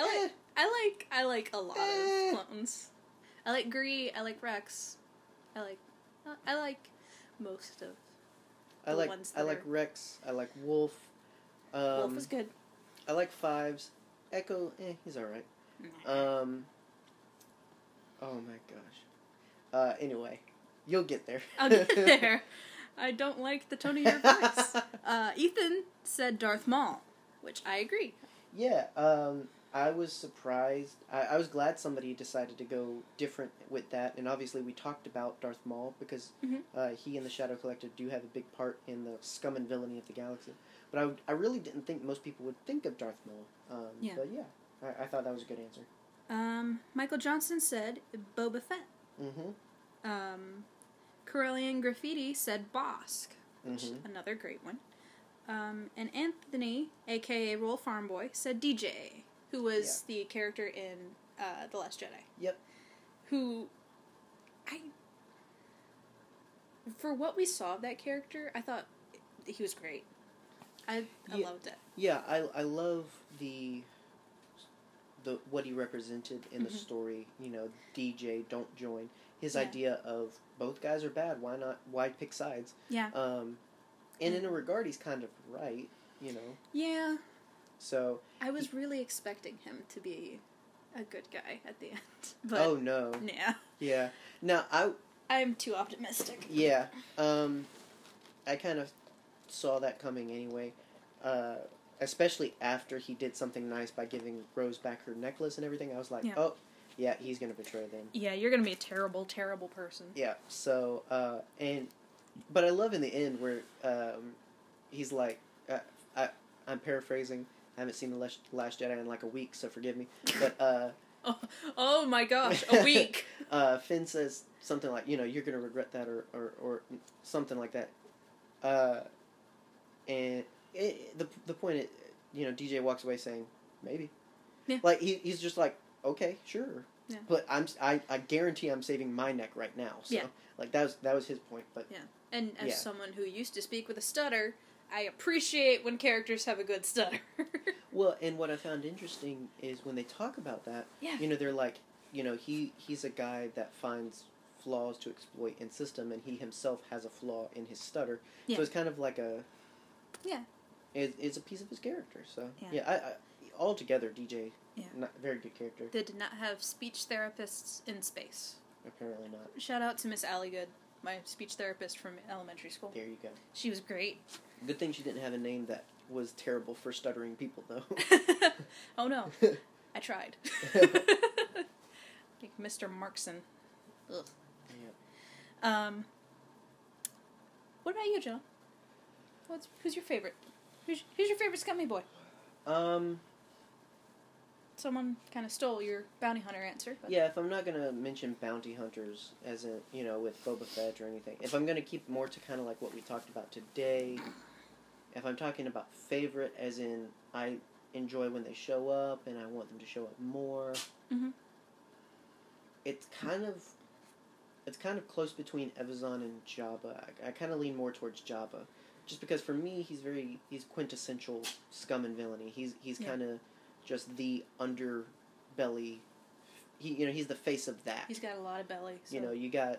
I like I like I like a lot Eh. of clones. I like Gree, I like Rex. I like I like most of I like I like Rex. I like Wolf. Um, Wolf is good. I like Fives. Echo, eh, he's all right. Um. Oh my gosh. Uh. Anyway, you'll get there. I'll get there. I don't like the tone of your voice. Uh, Ethan said Darth Maul, which I agree. Yeah. Um. I was surprised. I, I was glad somebody decided to go different with that, and obviously we talked about Darth Maul because Mhm. uh, he and the Shadow Collective do have a big part in the scum and villainy of the galaxy. But I, I really didn't think most people would think of Darth Maul. Um, Yeah. But yeah, I, I thought that was a good answer. Um, Michael Johnson said Boba Fett. Mm-hmm. Um, Corellian Graffiti said Bossk, which Mhm. another great one. Um, and Anthony, aka Roll Farm Boy, said DJ, who was the character in uh, The Last Jedi. Yep. Who, I, for what we saw of that character, I thought he was great. I, I Yeah. loved it. Yeah, I I love the the what he represented in the Mhm. story. You know, DJ, don't join. His Yeah. idea of both guys are bad. Why not? Why pick sides? Yeah. Um, and in a regard, he's kind of right. You know, Yeah. So I was really expecting him to be a good guy at the end. But, oh no, yeah. yeah. Now I I'm too optimistic. yeah. Um, I kind of saw that coming anyway. Uh, especially after he did something nice by giving Rose back her necklace and everything. I was like, Yeah. oh, yeah, he's gonna betray them. Yeah, you're gonna be a terrible, terrible person. Yeah. So, uh, and but I love in the end where um, he's like, uh, I, I'm paraphrasing. I haven't seen the Last, Jedi in like a week, so forgive me. But uh, Oh, oh my gosh, a week. uh, Finn says something like, you know, you're gonna regret that, or or, or something like that. Uh, and it, the the point, is, you know, DJ walks away saying, maybe. Yeah. Like he, he's just like, okay, sure. Yeah. But I'm I, I guarantee I'm saving my neck right now. So Yeah. like that was that was his point. But yeah, and as Yeah. someone who used to speak with a stutter, I appreciate when characters have a good stutter. Well, and what I found interesting is when they talk about that, yeah. you know, they're like, you know, he he's a guy that finds flaws to exploit in system, and he himself has a flaw in his stutter. Yeah. So it's kind of like a Yeah. it, it's a piece of his character. So Yeah. yeah, I, I altogether DJ, Yeah. not very good character. They did not have speech therapists in space. Apparently not. Shout out to Miss Alligood, my speech therapist from elementary school. There you go. She was great. Good thing she didn't have a name that was terrible for stuttering people, though. oh no, I tried. like Mr. Markson. Ugh. Um. What about you, John? What's who's your favorite? Who's who's your favorite scummy boy? um. Someone kind of stole your bounty hunter answer. But Yeah, if I'm not gonna mention bounty hunters as in you know with Boba Fett or anything, if I'm gonna keep more to kind of like what we talked about today, if I'm talking about favorite as in I enjoy when they show up and I want them to show up more, Mhm. it's kind of it's kind of close between Evazan and Jabba. I, I kind of lean more towards Jabba, just because for me he's very he's quintessential scum and villainy. He's he's Yeah. kind of just the underbelly. He you know he's the face of that. he's got a lot of belly. So. You know you got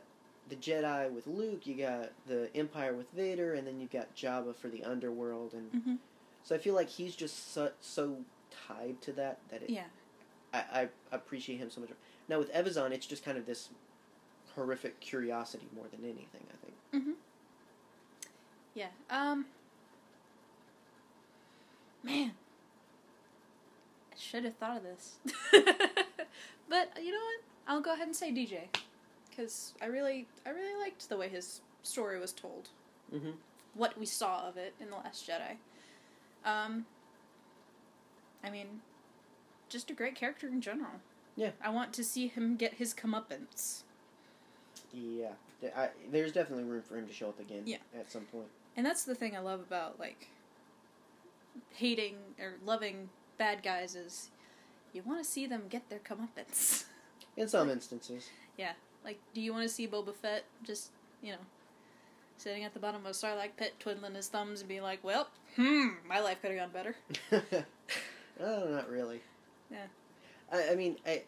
the Jedi with Luke, you got the Empire with Vader, and then you got Jabba for the underworld, and Mhm. so I feel like he's just so, so tied to that that it, Yeah. I, I appreciate him so much. Now with Evazan, it's just kind of this horrific curiosity more than anything. I think. Mm-hmm. Yeah. Um. Man, should have thought of this. but you know what? I'll go ahead and say DJ, because I really, I really liked the way his story was told. Mm-hmm. What we saw of it in the Last Jedi. Um. I mean, just a great character in general. Yeah. I want to see him get his comeuppance. Yeah, I, there's definitely room for him to show up again. Yeah. At some point. And that's the thing I love about like hating or loving bad guys is you want to see them get their comeuppance. In some instances. yeah, like do you want to see Boba Fett just you know sitting at the bottom of a Sarlacc pit, twiddling his thumbs and being like, "Well, hmm, my life could have gone better." oh, not really. Yeah. I, I mean, I,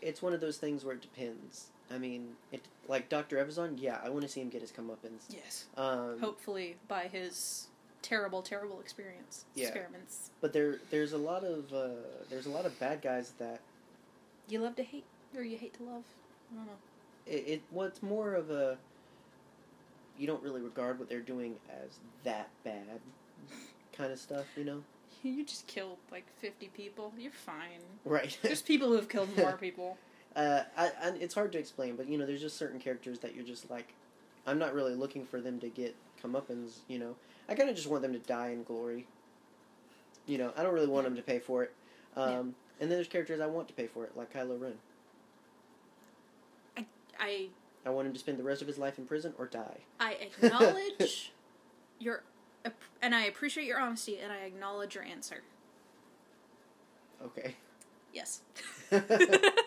it's one of those things where it depends. I mean, it like Doctor Evazan. Yeah, I want to see him get his comeuppance. Yes. Um, Hopefully, by his terrible, terrible experience Yeah. experiments, but there, there's a lot of uh, there's a lot of bad guys that you love to hate or you hate to love. I don't know. it, it what's more of a you don't really regard what they're doing as that bad kind of stuff, you know. you just killed like fifty people. You're fine. Right. There's people who've killed more people. uh, I, I, it's hard to explain, but you know, there's just certain characters that you're just like, I'm not really looking for them to get comeuppance. You know, I kind of just want them to die in glory. You know, I don't really want them to pay for it. Um, Yeah. And then there's characters I want to pay for it, like Kylo Ren. I I want him to spend the rest of his life in prison or die. I acknowledge your and I appreciate your honesty and I acknowledge your answer. Okay. Yes.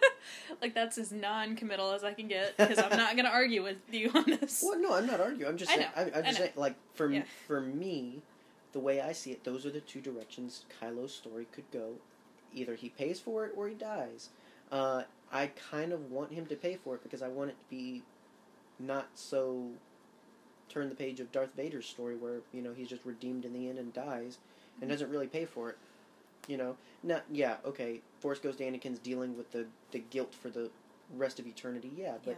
like that's as non-committal as I can get because I'm not gonna argue with you on this. Well, no, I'm not arguing. I'm just I saying. know, I, I'm just saying. Like for Yeah. for me, the way I see it, those are the two directions Kylo's story could go. Either he pays for it or he dies. Uh, I kind of want him to pay for it because I want it to be not so turn the page of Darth Vader's story where you know he's just redeemed in the end and dies Mm-hmm. and doesn't really pay for it. You know, now yeah, okay. Force Ghost Anakin's dealing with the the guilt for the rest of eternity. Yeah, but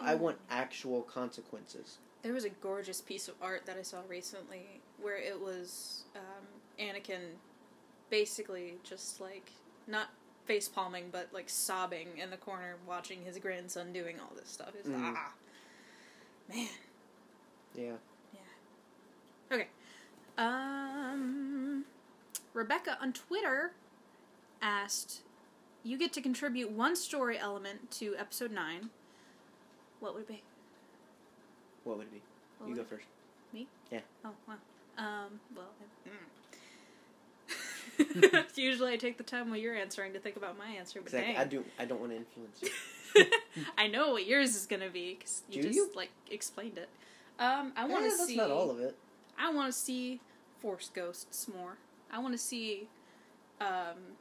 I, I Oh. want actual consequences. There was a gorgeous piece of art that I saw recently where it was um, Anakin basically just like not face palming but like sobbing in the corner watching his grandson doing all this stuff. It's Mm. ah man. Yeah. Yeah. Okay. Um Rebecca on Twitter asked you get to contribute one story element to episode 9. What would it be? What would it be? What you go first. Oh, wow. Um, well, mm. usually I take the time while you're answering to think about my answer, but Exactly. dang. I do. I don't want to influence you. I know what yours is gonna be because you Do just you? like explained it. Um, I want Eh, to that's see. not all of it. I want to see Force Ghosts more. I want to see, um,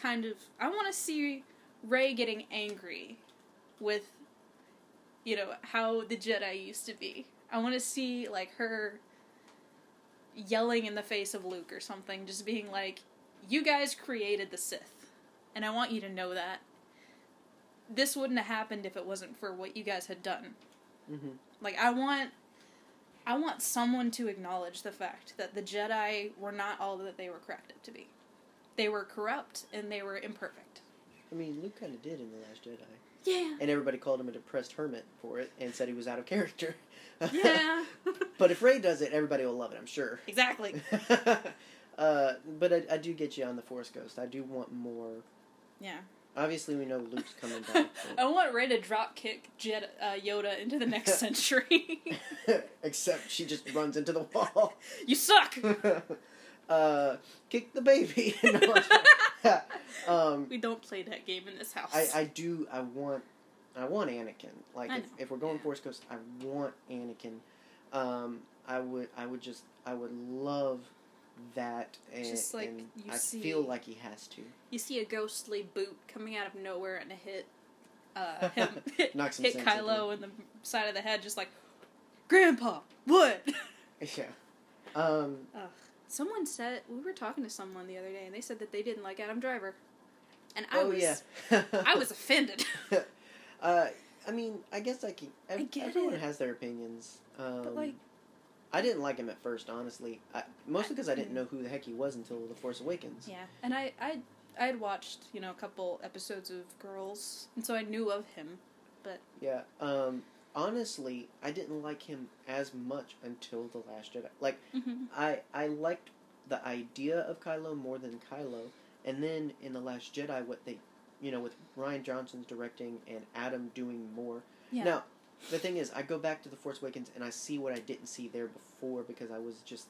kind of. I want to see Rey getting angry with, you know, how the Jedi used to be. I want to see like her yelling in the face of Luke or something, just being like, "You guys created the Sith, and I want you to know that." This wouldn't have happened if it wasn't for what you guys had done. hmm Like I want I want someone to acknowledge the fact that the Jedi were not all that they were cracked up to be. They were corrupt and they were imperfect. I mean, Luke kind of did in the Last Jedi, Yeah. and everybody called him a depressed hermit for it, and said he was out of character. Yeah. but if Rey does it, everybody will love it. I'm sure. exactly. uh, but I, I do get you on the Force Ghost. I do want more. Yeah. Obviously, we know Luke's coming back. I want Rey to drop kick Jed, uh, Yoda into the next century. Except she just runs into the wall. you suck. Uh, kick the baby. Um, we don't play that game in this house. I, I do. I want. I want Anakin. Like if, if we're going Force Ghost, I want Anakin. Um, I would. I would just. I would love that. And, Just like and I see- feel like he has to. you see a ghostly boot coming out of nowhere and a hit uh, him hit, hit Kylo in the side of the head, just like Grandpa. What? Yeah. Um. Someone said we were talking to someone the other day, and they said that they didn't like Adam Driver, and I oh was yeah. I was offended. uh, I mean, I guess I can. ev- I get everyone it. has their opinions. Um, but like, I didn't like him at first, honestly. I, mostly because I didn't know who the heck he was until The Force Awakens. yeah, and I I I had watched you know a couple episodes of Girls, and so I knew of him. But yeah. Um. Honestly, I didn't like him as much until The Last Jedi. Like, Mm-hmm. I I liked the idea of Kylo more than Kylo, and then in The Last Jedi, what they, you know, with Rian Johnson's directing and Adam doing more. Yeah. Now, the thing is, I go back to The Force Awakens and I see what I didn't see there before because I was just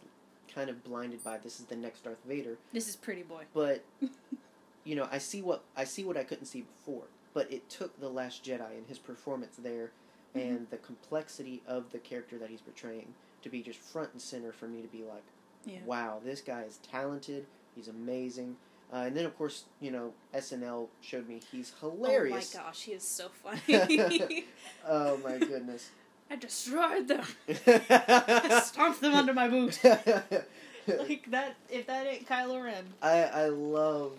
kind of blinded by this is the next Darth Vader. this is Pretty Boy. But you know, I see what I see what I couldn't see before. But it took The Last Jedi and his performance there and the complexity of the character that he's portraying to be just front and center for me to be like, Yeah. wow, this guy is talented. He's amazing. Uh, and then, of course, you know, SNL showed me he's hilarious. Oh my gosh, he is so funny. oh my goodness. I destroyed them. I stomped them under my boot. like that. If that ain't Kylo Ren. I I love,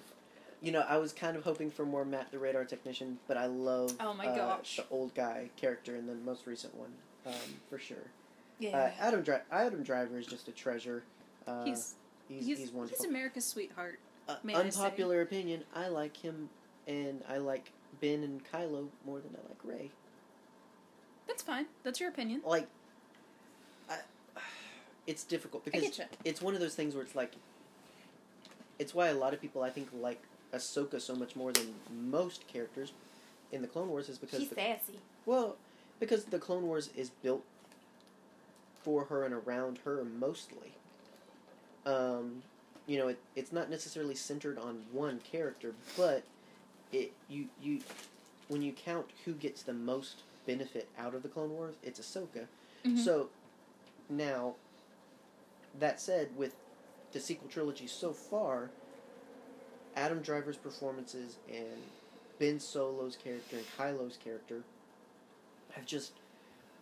you know, I was kind of hoping for more Matt the Radar Technician, but I love Oh my uh, gosh. the old guy character in the most recent one, um, for sure. Yeah. Uh, Adam Dri- Adam Driver is just a treasure. Uh, he's He's, he's, he's, wonderful. he's America's sweetheart. Uh, may I unpopular opinion. I like him, and I like Ben and Kylo more than I like Rey. That's fine. That's your opinion. Like, I, it's difficult because it's one of those things where it's like. It's why a lot of people I think like Ahsoka so much more than most characters in the Clone Wars is because She's the, sassy. well, because the Clone Wars is built for her and around her mostly. Um, you know, it, it's not necessarily centered on one character, but it you you when you count who gets the most benefit out of the Clone Wars, it's Ahsoka. Mhm. So now, that said, with the sequel trilogy so far, Adam Driver's performances and Ben Solo's character and Kylo's character have just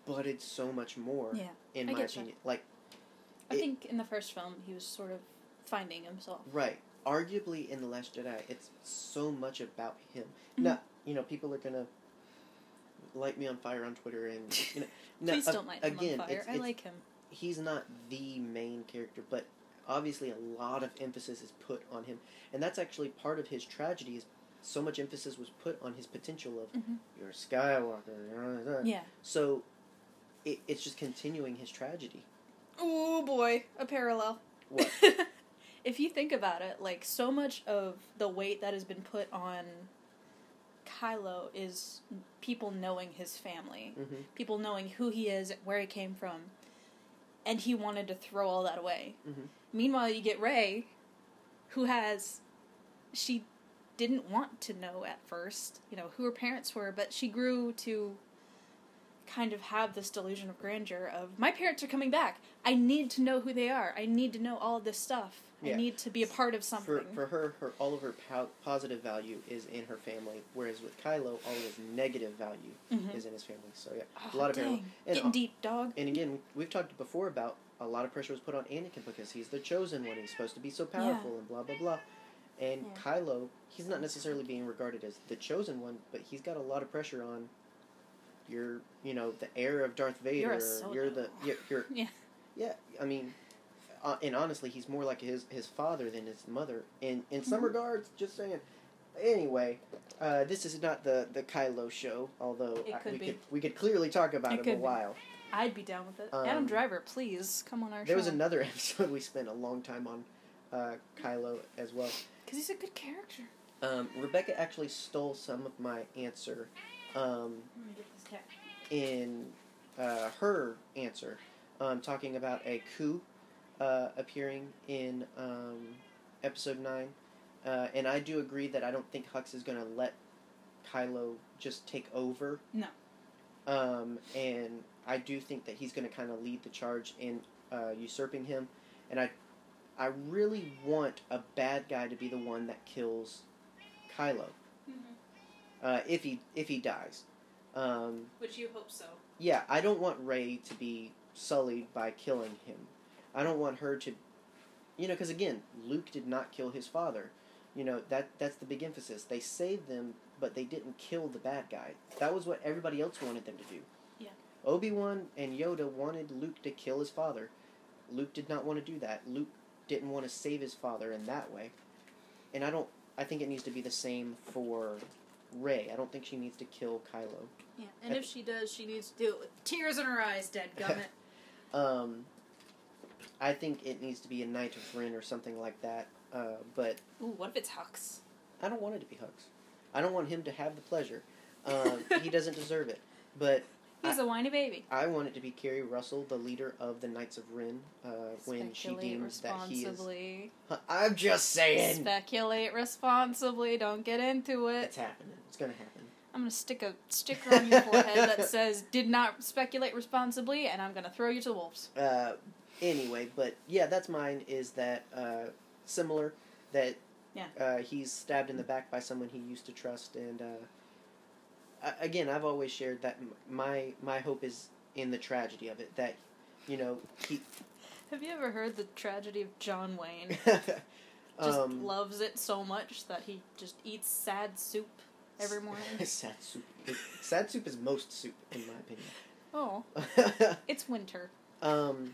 butted so much more. Yeah, in I my opinion, like I It- think in the first film he was sort of finding himself. right, arguably in the Last Jedi, it's so much about him. Mhm. Now, you know, people are gonna light me on fire on Twitter, and you know, no, Please a- don't light him again, on fire. it's- I like him. he's not the main character, but obviously a lot of emphasis is put on him, and that's actually part of his tragedy. Is so much emphasis was put on his potential of Mhm. you're a Skywalker. Yeah. So it, it's just continuing his tragedy. Oh boy, a parallel. What? if you think about it, like so much of the weight that has been put on Kylo is people knowing his family, hmm people knowing who he is, where he came from, and he wanted to throw all that away. Mhm. Meanwhile, you get Rey, who has she didn't want to know at first, you know, who her parents were, but she grew to kind of have this delusion of grandeur of my parents are coming back. I need to know who they are. I need to know all of this stuff. Yeah. I need to be a part of something. For, for her, her all of her po- positive value is in her family, whereas with Kylo, all of his negative value Mhm. is in his family. So yeah, Oh, a lot of. And, Getting deep, dog. and again, we've talked before about a lot of pressure was put on Anakin because he's the chosen one. He's supposed to be so powerful and blah blah blah. And Yeah. Kylo, he's not necessarily being regarded as the chosen one, but he's got a lot of pressure on. You're, you know, the heir of Darth Vader. You're a or Solo. You're the, you're, you're Yeah. yeah. I mean, uh, and honestly, he's more like his his father than his mother. In in some Mhm. regards, just saying. Anyway, uh, this is not the the Kylo show, although I- we be. could we could clearly talk about It him a be. I'd be down with it. Um, Adam Driver, please come on our There show. There was another episode we spent a long time on uh, Kylo as well. because he's a good character. Um, Rebecca actually stole some of my answer um, Let me get this cat. in uh, her answer, um, talking about a coup uh, appearing in um, episode nine, uh, and I do agree that I don't think Hux is going to let Kylo just take over. No. Um, and I do think that he's going to kind of lead the charge in uh, usurping him, and I, I really want a bad guy to be the one that kills Kylo. Uh, if he if he dies, um, Which you hope so. yeah, I don't want Rey to be sullied by killing him. I don't want her to, you know, because again, Luke did not kill his father. You know that that's the big emphasis. They saved them, but they didn't kill the bad guy. That was what everybody else wanted them to do. Yeah. Obi Wan and Yoda wanted Luke to kill his father. Luke did not want to do that. Luke didn't want to save his father in that way. And I don't. I think it needs to be the same for Rey. I don't think she needs to kill Kylo. Yeah, and if she does, she needs to do it with tears in her eyes, dead gummit. Um, I think it needs to be a Knight of Ren or something like that. Uh, but Ooh, what if it's Hux? I don't want it to be Hux. I don't want him to have the pleasure. Um, he doesn't deserve it. But He's a whiny baby. I want it to be Keri Russell, the leader of the Knights of Ren, uh, when she deems that he is. I'm just saying. Speculate responsibly. Don't get into it. It's happening. It's gonna happen. I'm gonna stick a sticker on your forehead that says "Did not speculate responsibly," and I'm gonna throw you to the wolves. Uh, anyway, but yeah, that's mine. Is that uh, similar? That Yeah. uh, he's stabbed in the back by someone he used to trust, and uh, again, I've always shared that my my hope is in the tragedy of it. That you know he Have you ever heard the tragedy of John Wayne? Just um, loves it so much that he just eats sad soup every morning. sad soup. Sad soup is most soup, in my opinion. oh, it's winter. um,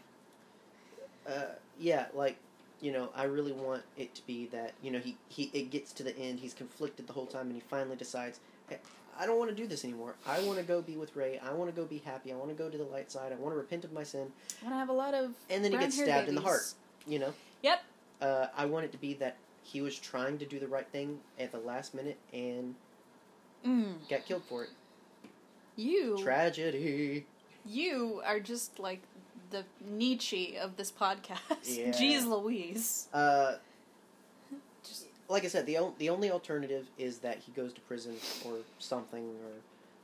uh, yeah, like you know, I really want it to be that you know he he it gets to the end. He's conflicted the whole time, and he finally decides, hey, I don't want to do this anymore. I want to go be with Rey. I want to go be happy. I want to go to the light side. I want to repent of my sin. I want to have a lot of. And then he gets stabbed in the heart. You know. Yep. Uh, I want it to be that he was trying to do the right thing at the last minute and Mm. got killed for it. You. Tragedy. You are just like the Nietzsche of this podcast. Yeah. Jeez Louise. Uh, Just like I said, the o- the only alternative is that he goes to prison or something or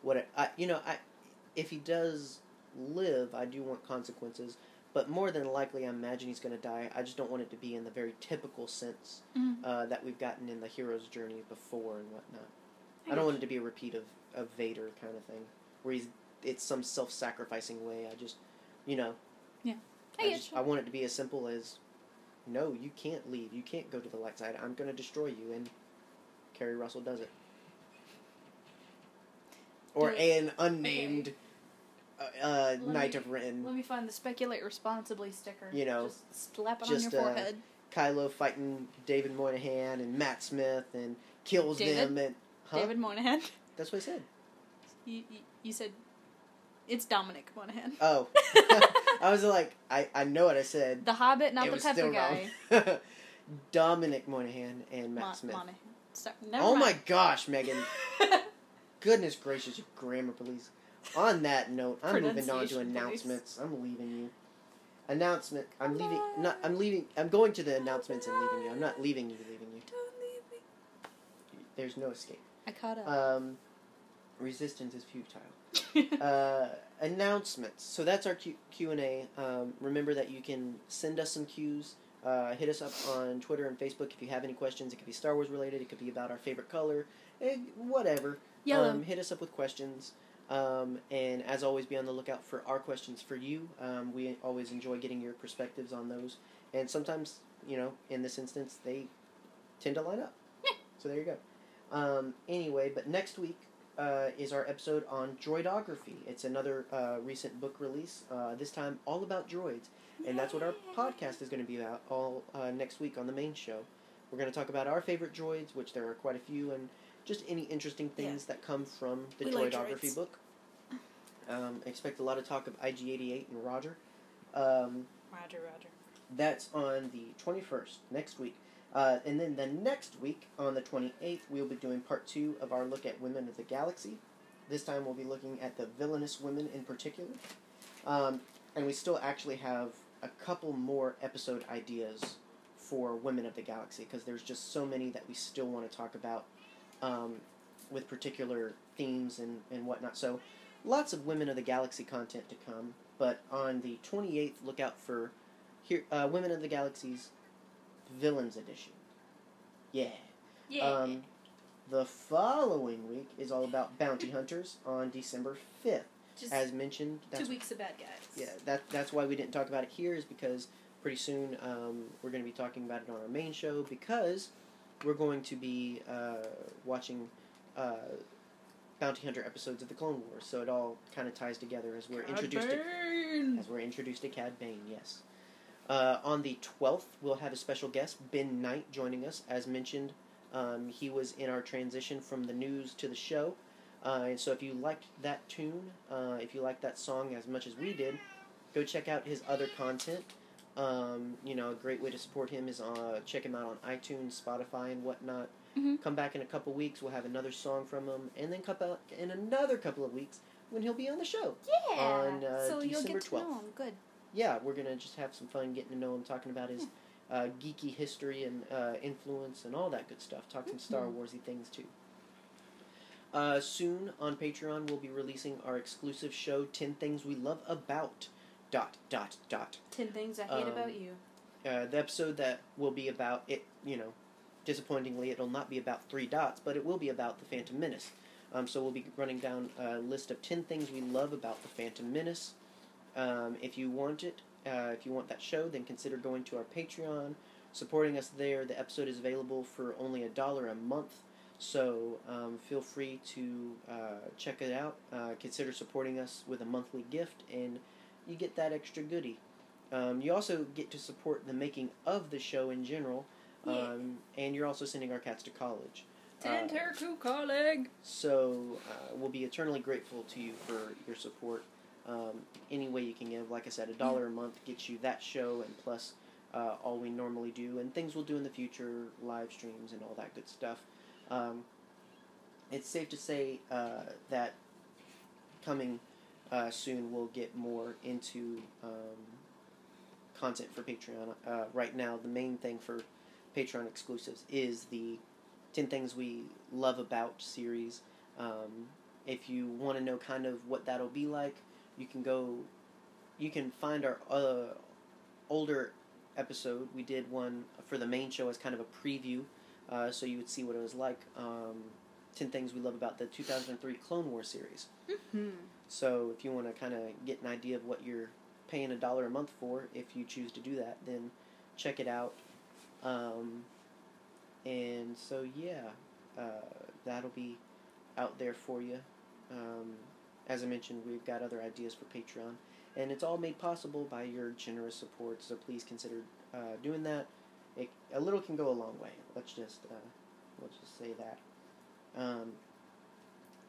what. I you know I if he does live, I do want consequences. But more than likely, I imagine he's going to die. I just don't want it to be in the very typical sense Mhm. uh, that we've gotten in the hero's journey before and whatnot. I I, don't want it to be a repeat of, of Vader kind of thing, where he's it's some self sacrificing way. I just, you know, I I, get just. I want it to be as simple as, no, you can't leave. You can't go to the light side. I'm going to destroy you. And Keri Russell does it. Or an unnamed uh, uh, Knight me- of Ren. Let me find the speculate responsibly sticker. You know, just slap it just, on your uh, forehead. Kylo fighting David Monaghan and Matt Smith and kills David? them. And, huh? David Monaghan. That's what I said. You, you, you said it's Dominic Monaghan. Oh. I was like, I, I know what I said. the Hobbit, not it the still guy. Dominic Monaghan and Matt Mo- Smith. Monaghan. Sorry, never Oh my gosh, Megan. Goodness gracious, you grammar police. On that note, I'm moving on to announcements. I'm leaving you. Announcement. I'm leaving. Not. I'm leaving. I'm going to the announcements and leaving you. I'm not leaving you. Leaving you. Don't leave me. There's no escape. I caught up. Um, resistance is futile. Uh, announcements. So that's our Q Q and A. Um, remember that you can send us some cues. Uh, hit us up on Twitter and Facebook if you have any questions. It could be Star Wars related. It could be about our favorite color. Eh, whatever. Yellow. Um, hit us up with questions. Um, and as always, be on the lookout for our questions for you. Um, we always enjoy getting your perspectives on those. And sometimes, you know, in this instance, they tend to line up. so there you go. Um, anyway, but next week uh, is our episode on droidography. It's another uh, recent book release. Uh, this time, all about droids, and that's what our podcast is going to be about all uh, next week on the main show. We're going to talk about our favorite droids, which there are quite a few, and just any interesting things that come from the We droidography droids. book. Um, expect a lot of talk of IG88 and Roger. Um, Roger, Roger. that's on the 21st, next week. Uh, and then the next week, on the 28th, we'll be doing part two of our look at Women of the Galaxy. This time we'll be looking at the villainous women in particular. Um, and we still actually have a couple more episode ideas for Women of the Galaxy because there's just so many that we still want to talk about um, with particular themes and, and whatnot. So lots of Women of the Galaxy content to come. But on the 28th, look out for here uh, Women of the Galaxy's Villains Edition. Yeah. Yeah. Um, the following week is all about bounty hunters on December 5th. As mentioned, that's two weeks of bad guys. yeah, that that's why we didn't talk about it here is because pretty soon um, we're going to be talking about it on our main show because we're going to be uh, watching uh, bounty hunter episodes of the Clone Wars, so it all kind of ties together as we're introduced to as we're introduced to Cad Bane. Yes. Uh, on the twelfth, we'll have a special guest, Ben Knight, joining us. As mentioned, um, he was in our transition from the news to the show. Uh, and so, if you liked that tune, uh, if you liked that song as much as we did, go check out his other content. Um, you know, a great way to support him is uh, check him out on iTunes, Spotify, and whatnot. Mhm. Come back in a couple weeks, we'll have another song from him, and then come back in another couple of weeks when he'll be on the show. Yeah. on, uh, so you'll December get to know 12th. him. Good. Yeah, we're gonna just have some fun getting to know him, talking about his uh, geeky history and uh, influence and all that good stuff. Talk some Star Mhm. Warsy things too. Uh, soon on Patreon, we'll be releasing our exclusive show, 10 Things We Love About. Dot, dot, dot. Ten things I hate Um, about you. Uh, the episode that will be about it, you know, disappointingly, it'll not be about three dots, but it will be about the Phantom Menace. Um, so we'll be running down a list of 10 things we love about the Phantom Menace. Um, if you want it, uh, if you want that show, then consider going to our Patreon, supporting us there. The episode is available for only a dollar a month, so um, feel free to uh, check it out. Uh, consider supporting us with a monthly gift, and you get that extra goodie. um, you also get to support the making of the show in general, Yeah. um, and you're also sending our cats to college. Uh, Tenterku colleague. so uh, we'll be eternally grateful to you for your support. Um, any way you can give, like I said, a dollar a month gets you that show and plus uh, all we normally do and things we'll do in the future, live streams and all that good stuff. Um, it's safe to say uh, that coming uh, soon we'll get more into um, content for Patreon. Uh, right now, the main thing for Patreon exclusives is the 10 Things We Love About series. Um, if you want to know kind of what that'll be like, you can go, you can find our uh, older episode. We did one for the main show as kind of a preview, uh, so you would see what it was like. Um, 10 Things We Love About the 2003 Clone War series. Hmm. So if you want to kind of get an idea of what you're paying a dollar a month for, if you choose to do that, then check it out. Um, and so yeah, uh, that'll be out there for you. Um, as I mentioned, we've got other ideas for Patreon, and it's all made possible by your generous support. So please consider uh, doing that. It, a little can go a long way. Let's just uh, let's just say that. Um,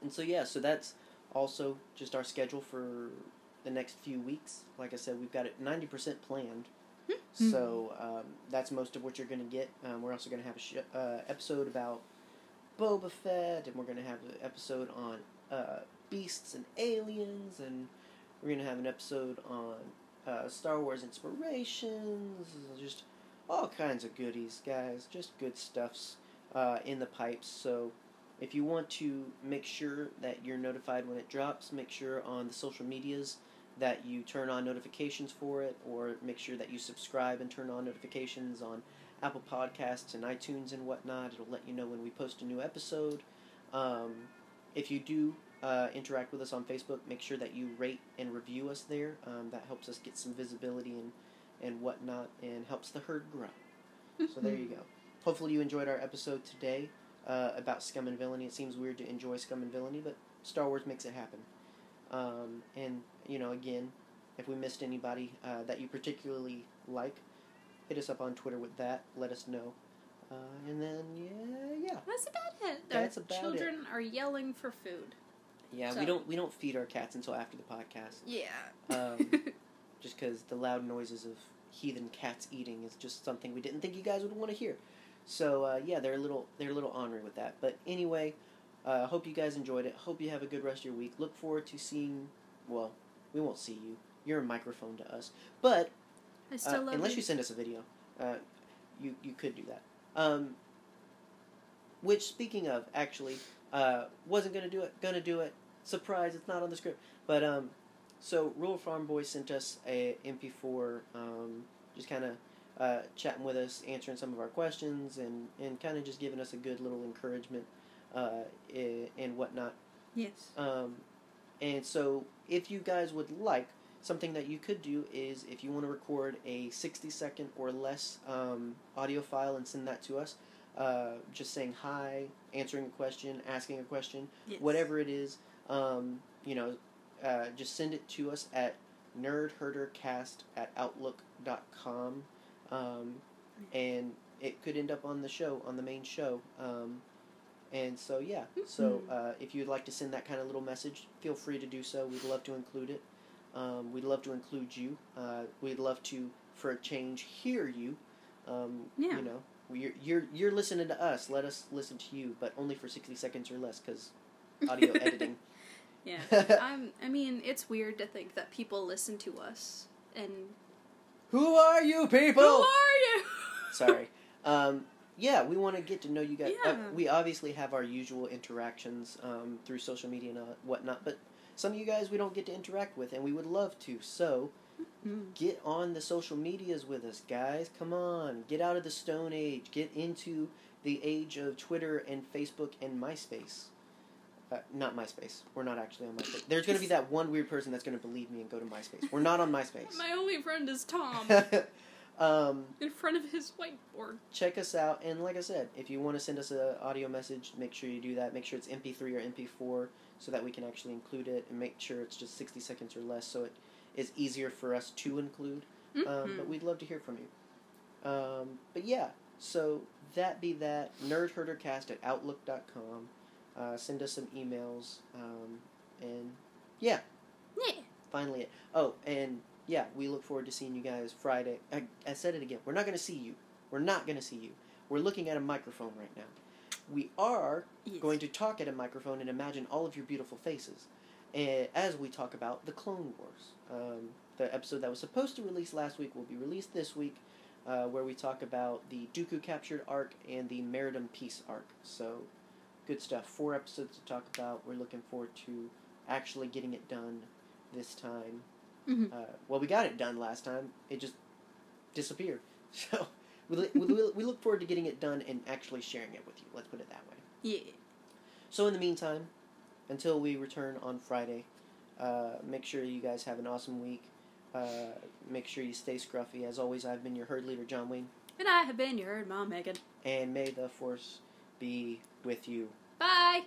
and so yeah, so that's also just our schedule for the next few weeks. Like I said, we've got it ninety percent planned. so um, that's most of what you're going to get. Um, we're also going to have a sh- uh, episode about Boba Fett, and we're going to have an episode on uh, beasts and aliens, and we're to have an episode on uh, Star Wars inspirations, just all kinds of goodies, guys. Just good stuffs uh, in the pipes. So if you want to make sure that you're notified when it drops, make sure on the social medias that you turn on notifications for it, or make sure that you subscribe and turn on notifications on Apple Podcasts and iTunes and whatnot. It'll let you know when we post a new episode. Um, if you do uh, interact with us on Facebook, make sure that you rate and review us there. Um, that helps us get some visibility and, and whatnot, and helps the herd grow. So there you go. Hopefully you enjoyed our episode today uh, about Scum and Villainy. It seems weird to enjoy Scum and Villainy, but Star Wars makes it happen. Um, and you know, again, if we missed anybody uh, that you particularly like, hit us up on Twitter with that. Let us know. Uh, and then yeah, yeah, That's about it. That's about children are yelling for food. Yeah. So- We don't we don't feed our cats until after the podcast. Yeah. Um, just because the loud noises of heathen cats eating is just something we didn't think you guys would want to hear. So uh, yeah, they're a little they're a little ornery with that. But anyway, uh, hope you guys enjoyed it. Hope you have a good rest of your week. Look forward to seeing. Well, we won't see you. You're a microphone to us, but I uh, love unless you. you send us a video, uh, you you could do that. Um, which, speaking of, actually, uh, wasn't gonna do it. Gonna do it. Surprise! It's not on the script. But um, so Rural Farm Boy sent us a MP4, um, just kind of uh, chatting with us, answering some of our questions, and and kind of just giving us a good little encouragement, uh, and whatnot. Yes. Um, and so, if you guys would like, something that you could do is if you want to record a 60 second or less um, audio file and send that to us, uh, just saying hi, answering a question, asking a question, yes. whatever it is, um, you know, uh, just send it to us at nerdherdercast at outlook.com. Um, and it could end up on the show, on the main show. Um, and so, yeah. So, uh, if you'd like to send that kind of little message, feel free to do so. We'd love to include it. Um, we'd love to include you. Uh, we'd love to, for a change, hear you. Um, Yeah. You know, you're, you're, you're listening to us. Let us listen to you, but only for 60 seconds or less because audio editing. Yeah. I'm. I mean, it's weird to think that people listen to us and Who are you people? who are you? Sorry. Um, yeah, we want to get to know you guys. Uh, we obviously have our usual interactions um, through social media and uh, whatnot, but some of you guys we don't get to interact with, and we would love to. So Mm. get on the social medias with us, guys. Come on, get out of the Stone Age. Get into the age of Twitter and Facebook and MySpace. Uh, not MySpace. We're not actually on MySpace. There's going to be that one weird person that's going to believe me and go to MySpace. We're not on MySpace. My only friend is Tom um, in front of his whiteboard. check us out and like i said if you want to send us an audio message make sure you do that make sure it's mp3 or mp4 so that we can actually include it and make sure it's just 60 seconds or less so it is easier for us to include Um, Mhm. but we'd love to hear from you. Um, but yeah, so that be that. Nerdherdercast at outlook.com. Uh, send us some emails. Um, and yeah, Yeah. finally it. Oh, and yeah, we look forward to seeing you guys Friday. I, I said it again. We're not going to see you. We're not going to see you. We're looking at a microphone right now. We are Yes. going to talk at a microphone and imagine all of your beautiful faces eh, as we talk about the Clone Wars. Um, the episode that was supposed to release last week will be released this week, uh, where we talk about the Dooku captured arc and the Maridun Peace arc. So, good stuff. Four episodes to talk about. We're looking forward to actually getting it done this time. Mhm. Uh, well, we got it done last time. It just disappeared. So, we, li- we, li- we look forward to getting it done and actually sharing it with you. Let's put it that way. Yeah. So in the meantime, until we return on Friday, uh, make sure you guys have an awesome week. Uh, make sure you stay scruffy. As always, I've been your herd leader, John Wayne, And I have been your herd mom, Megan. and may the force be with you. Bye.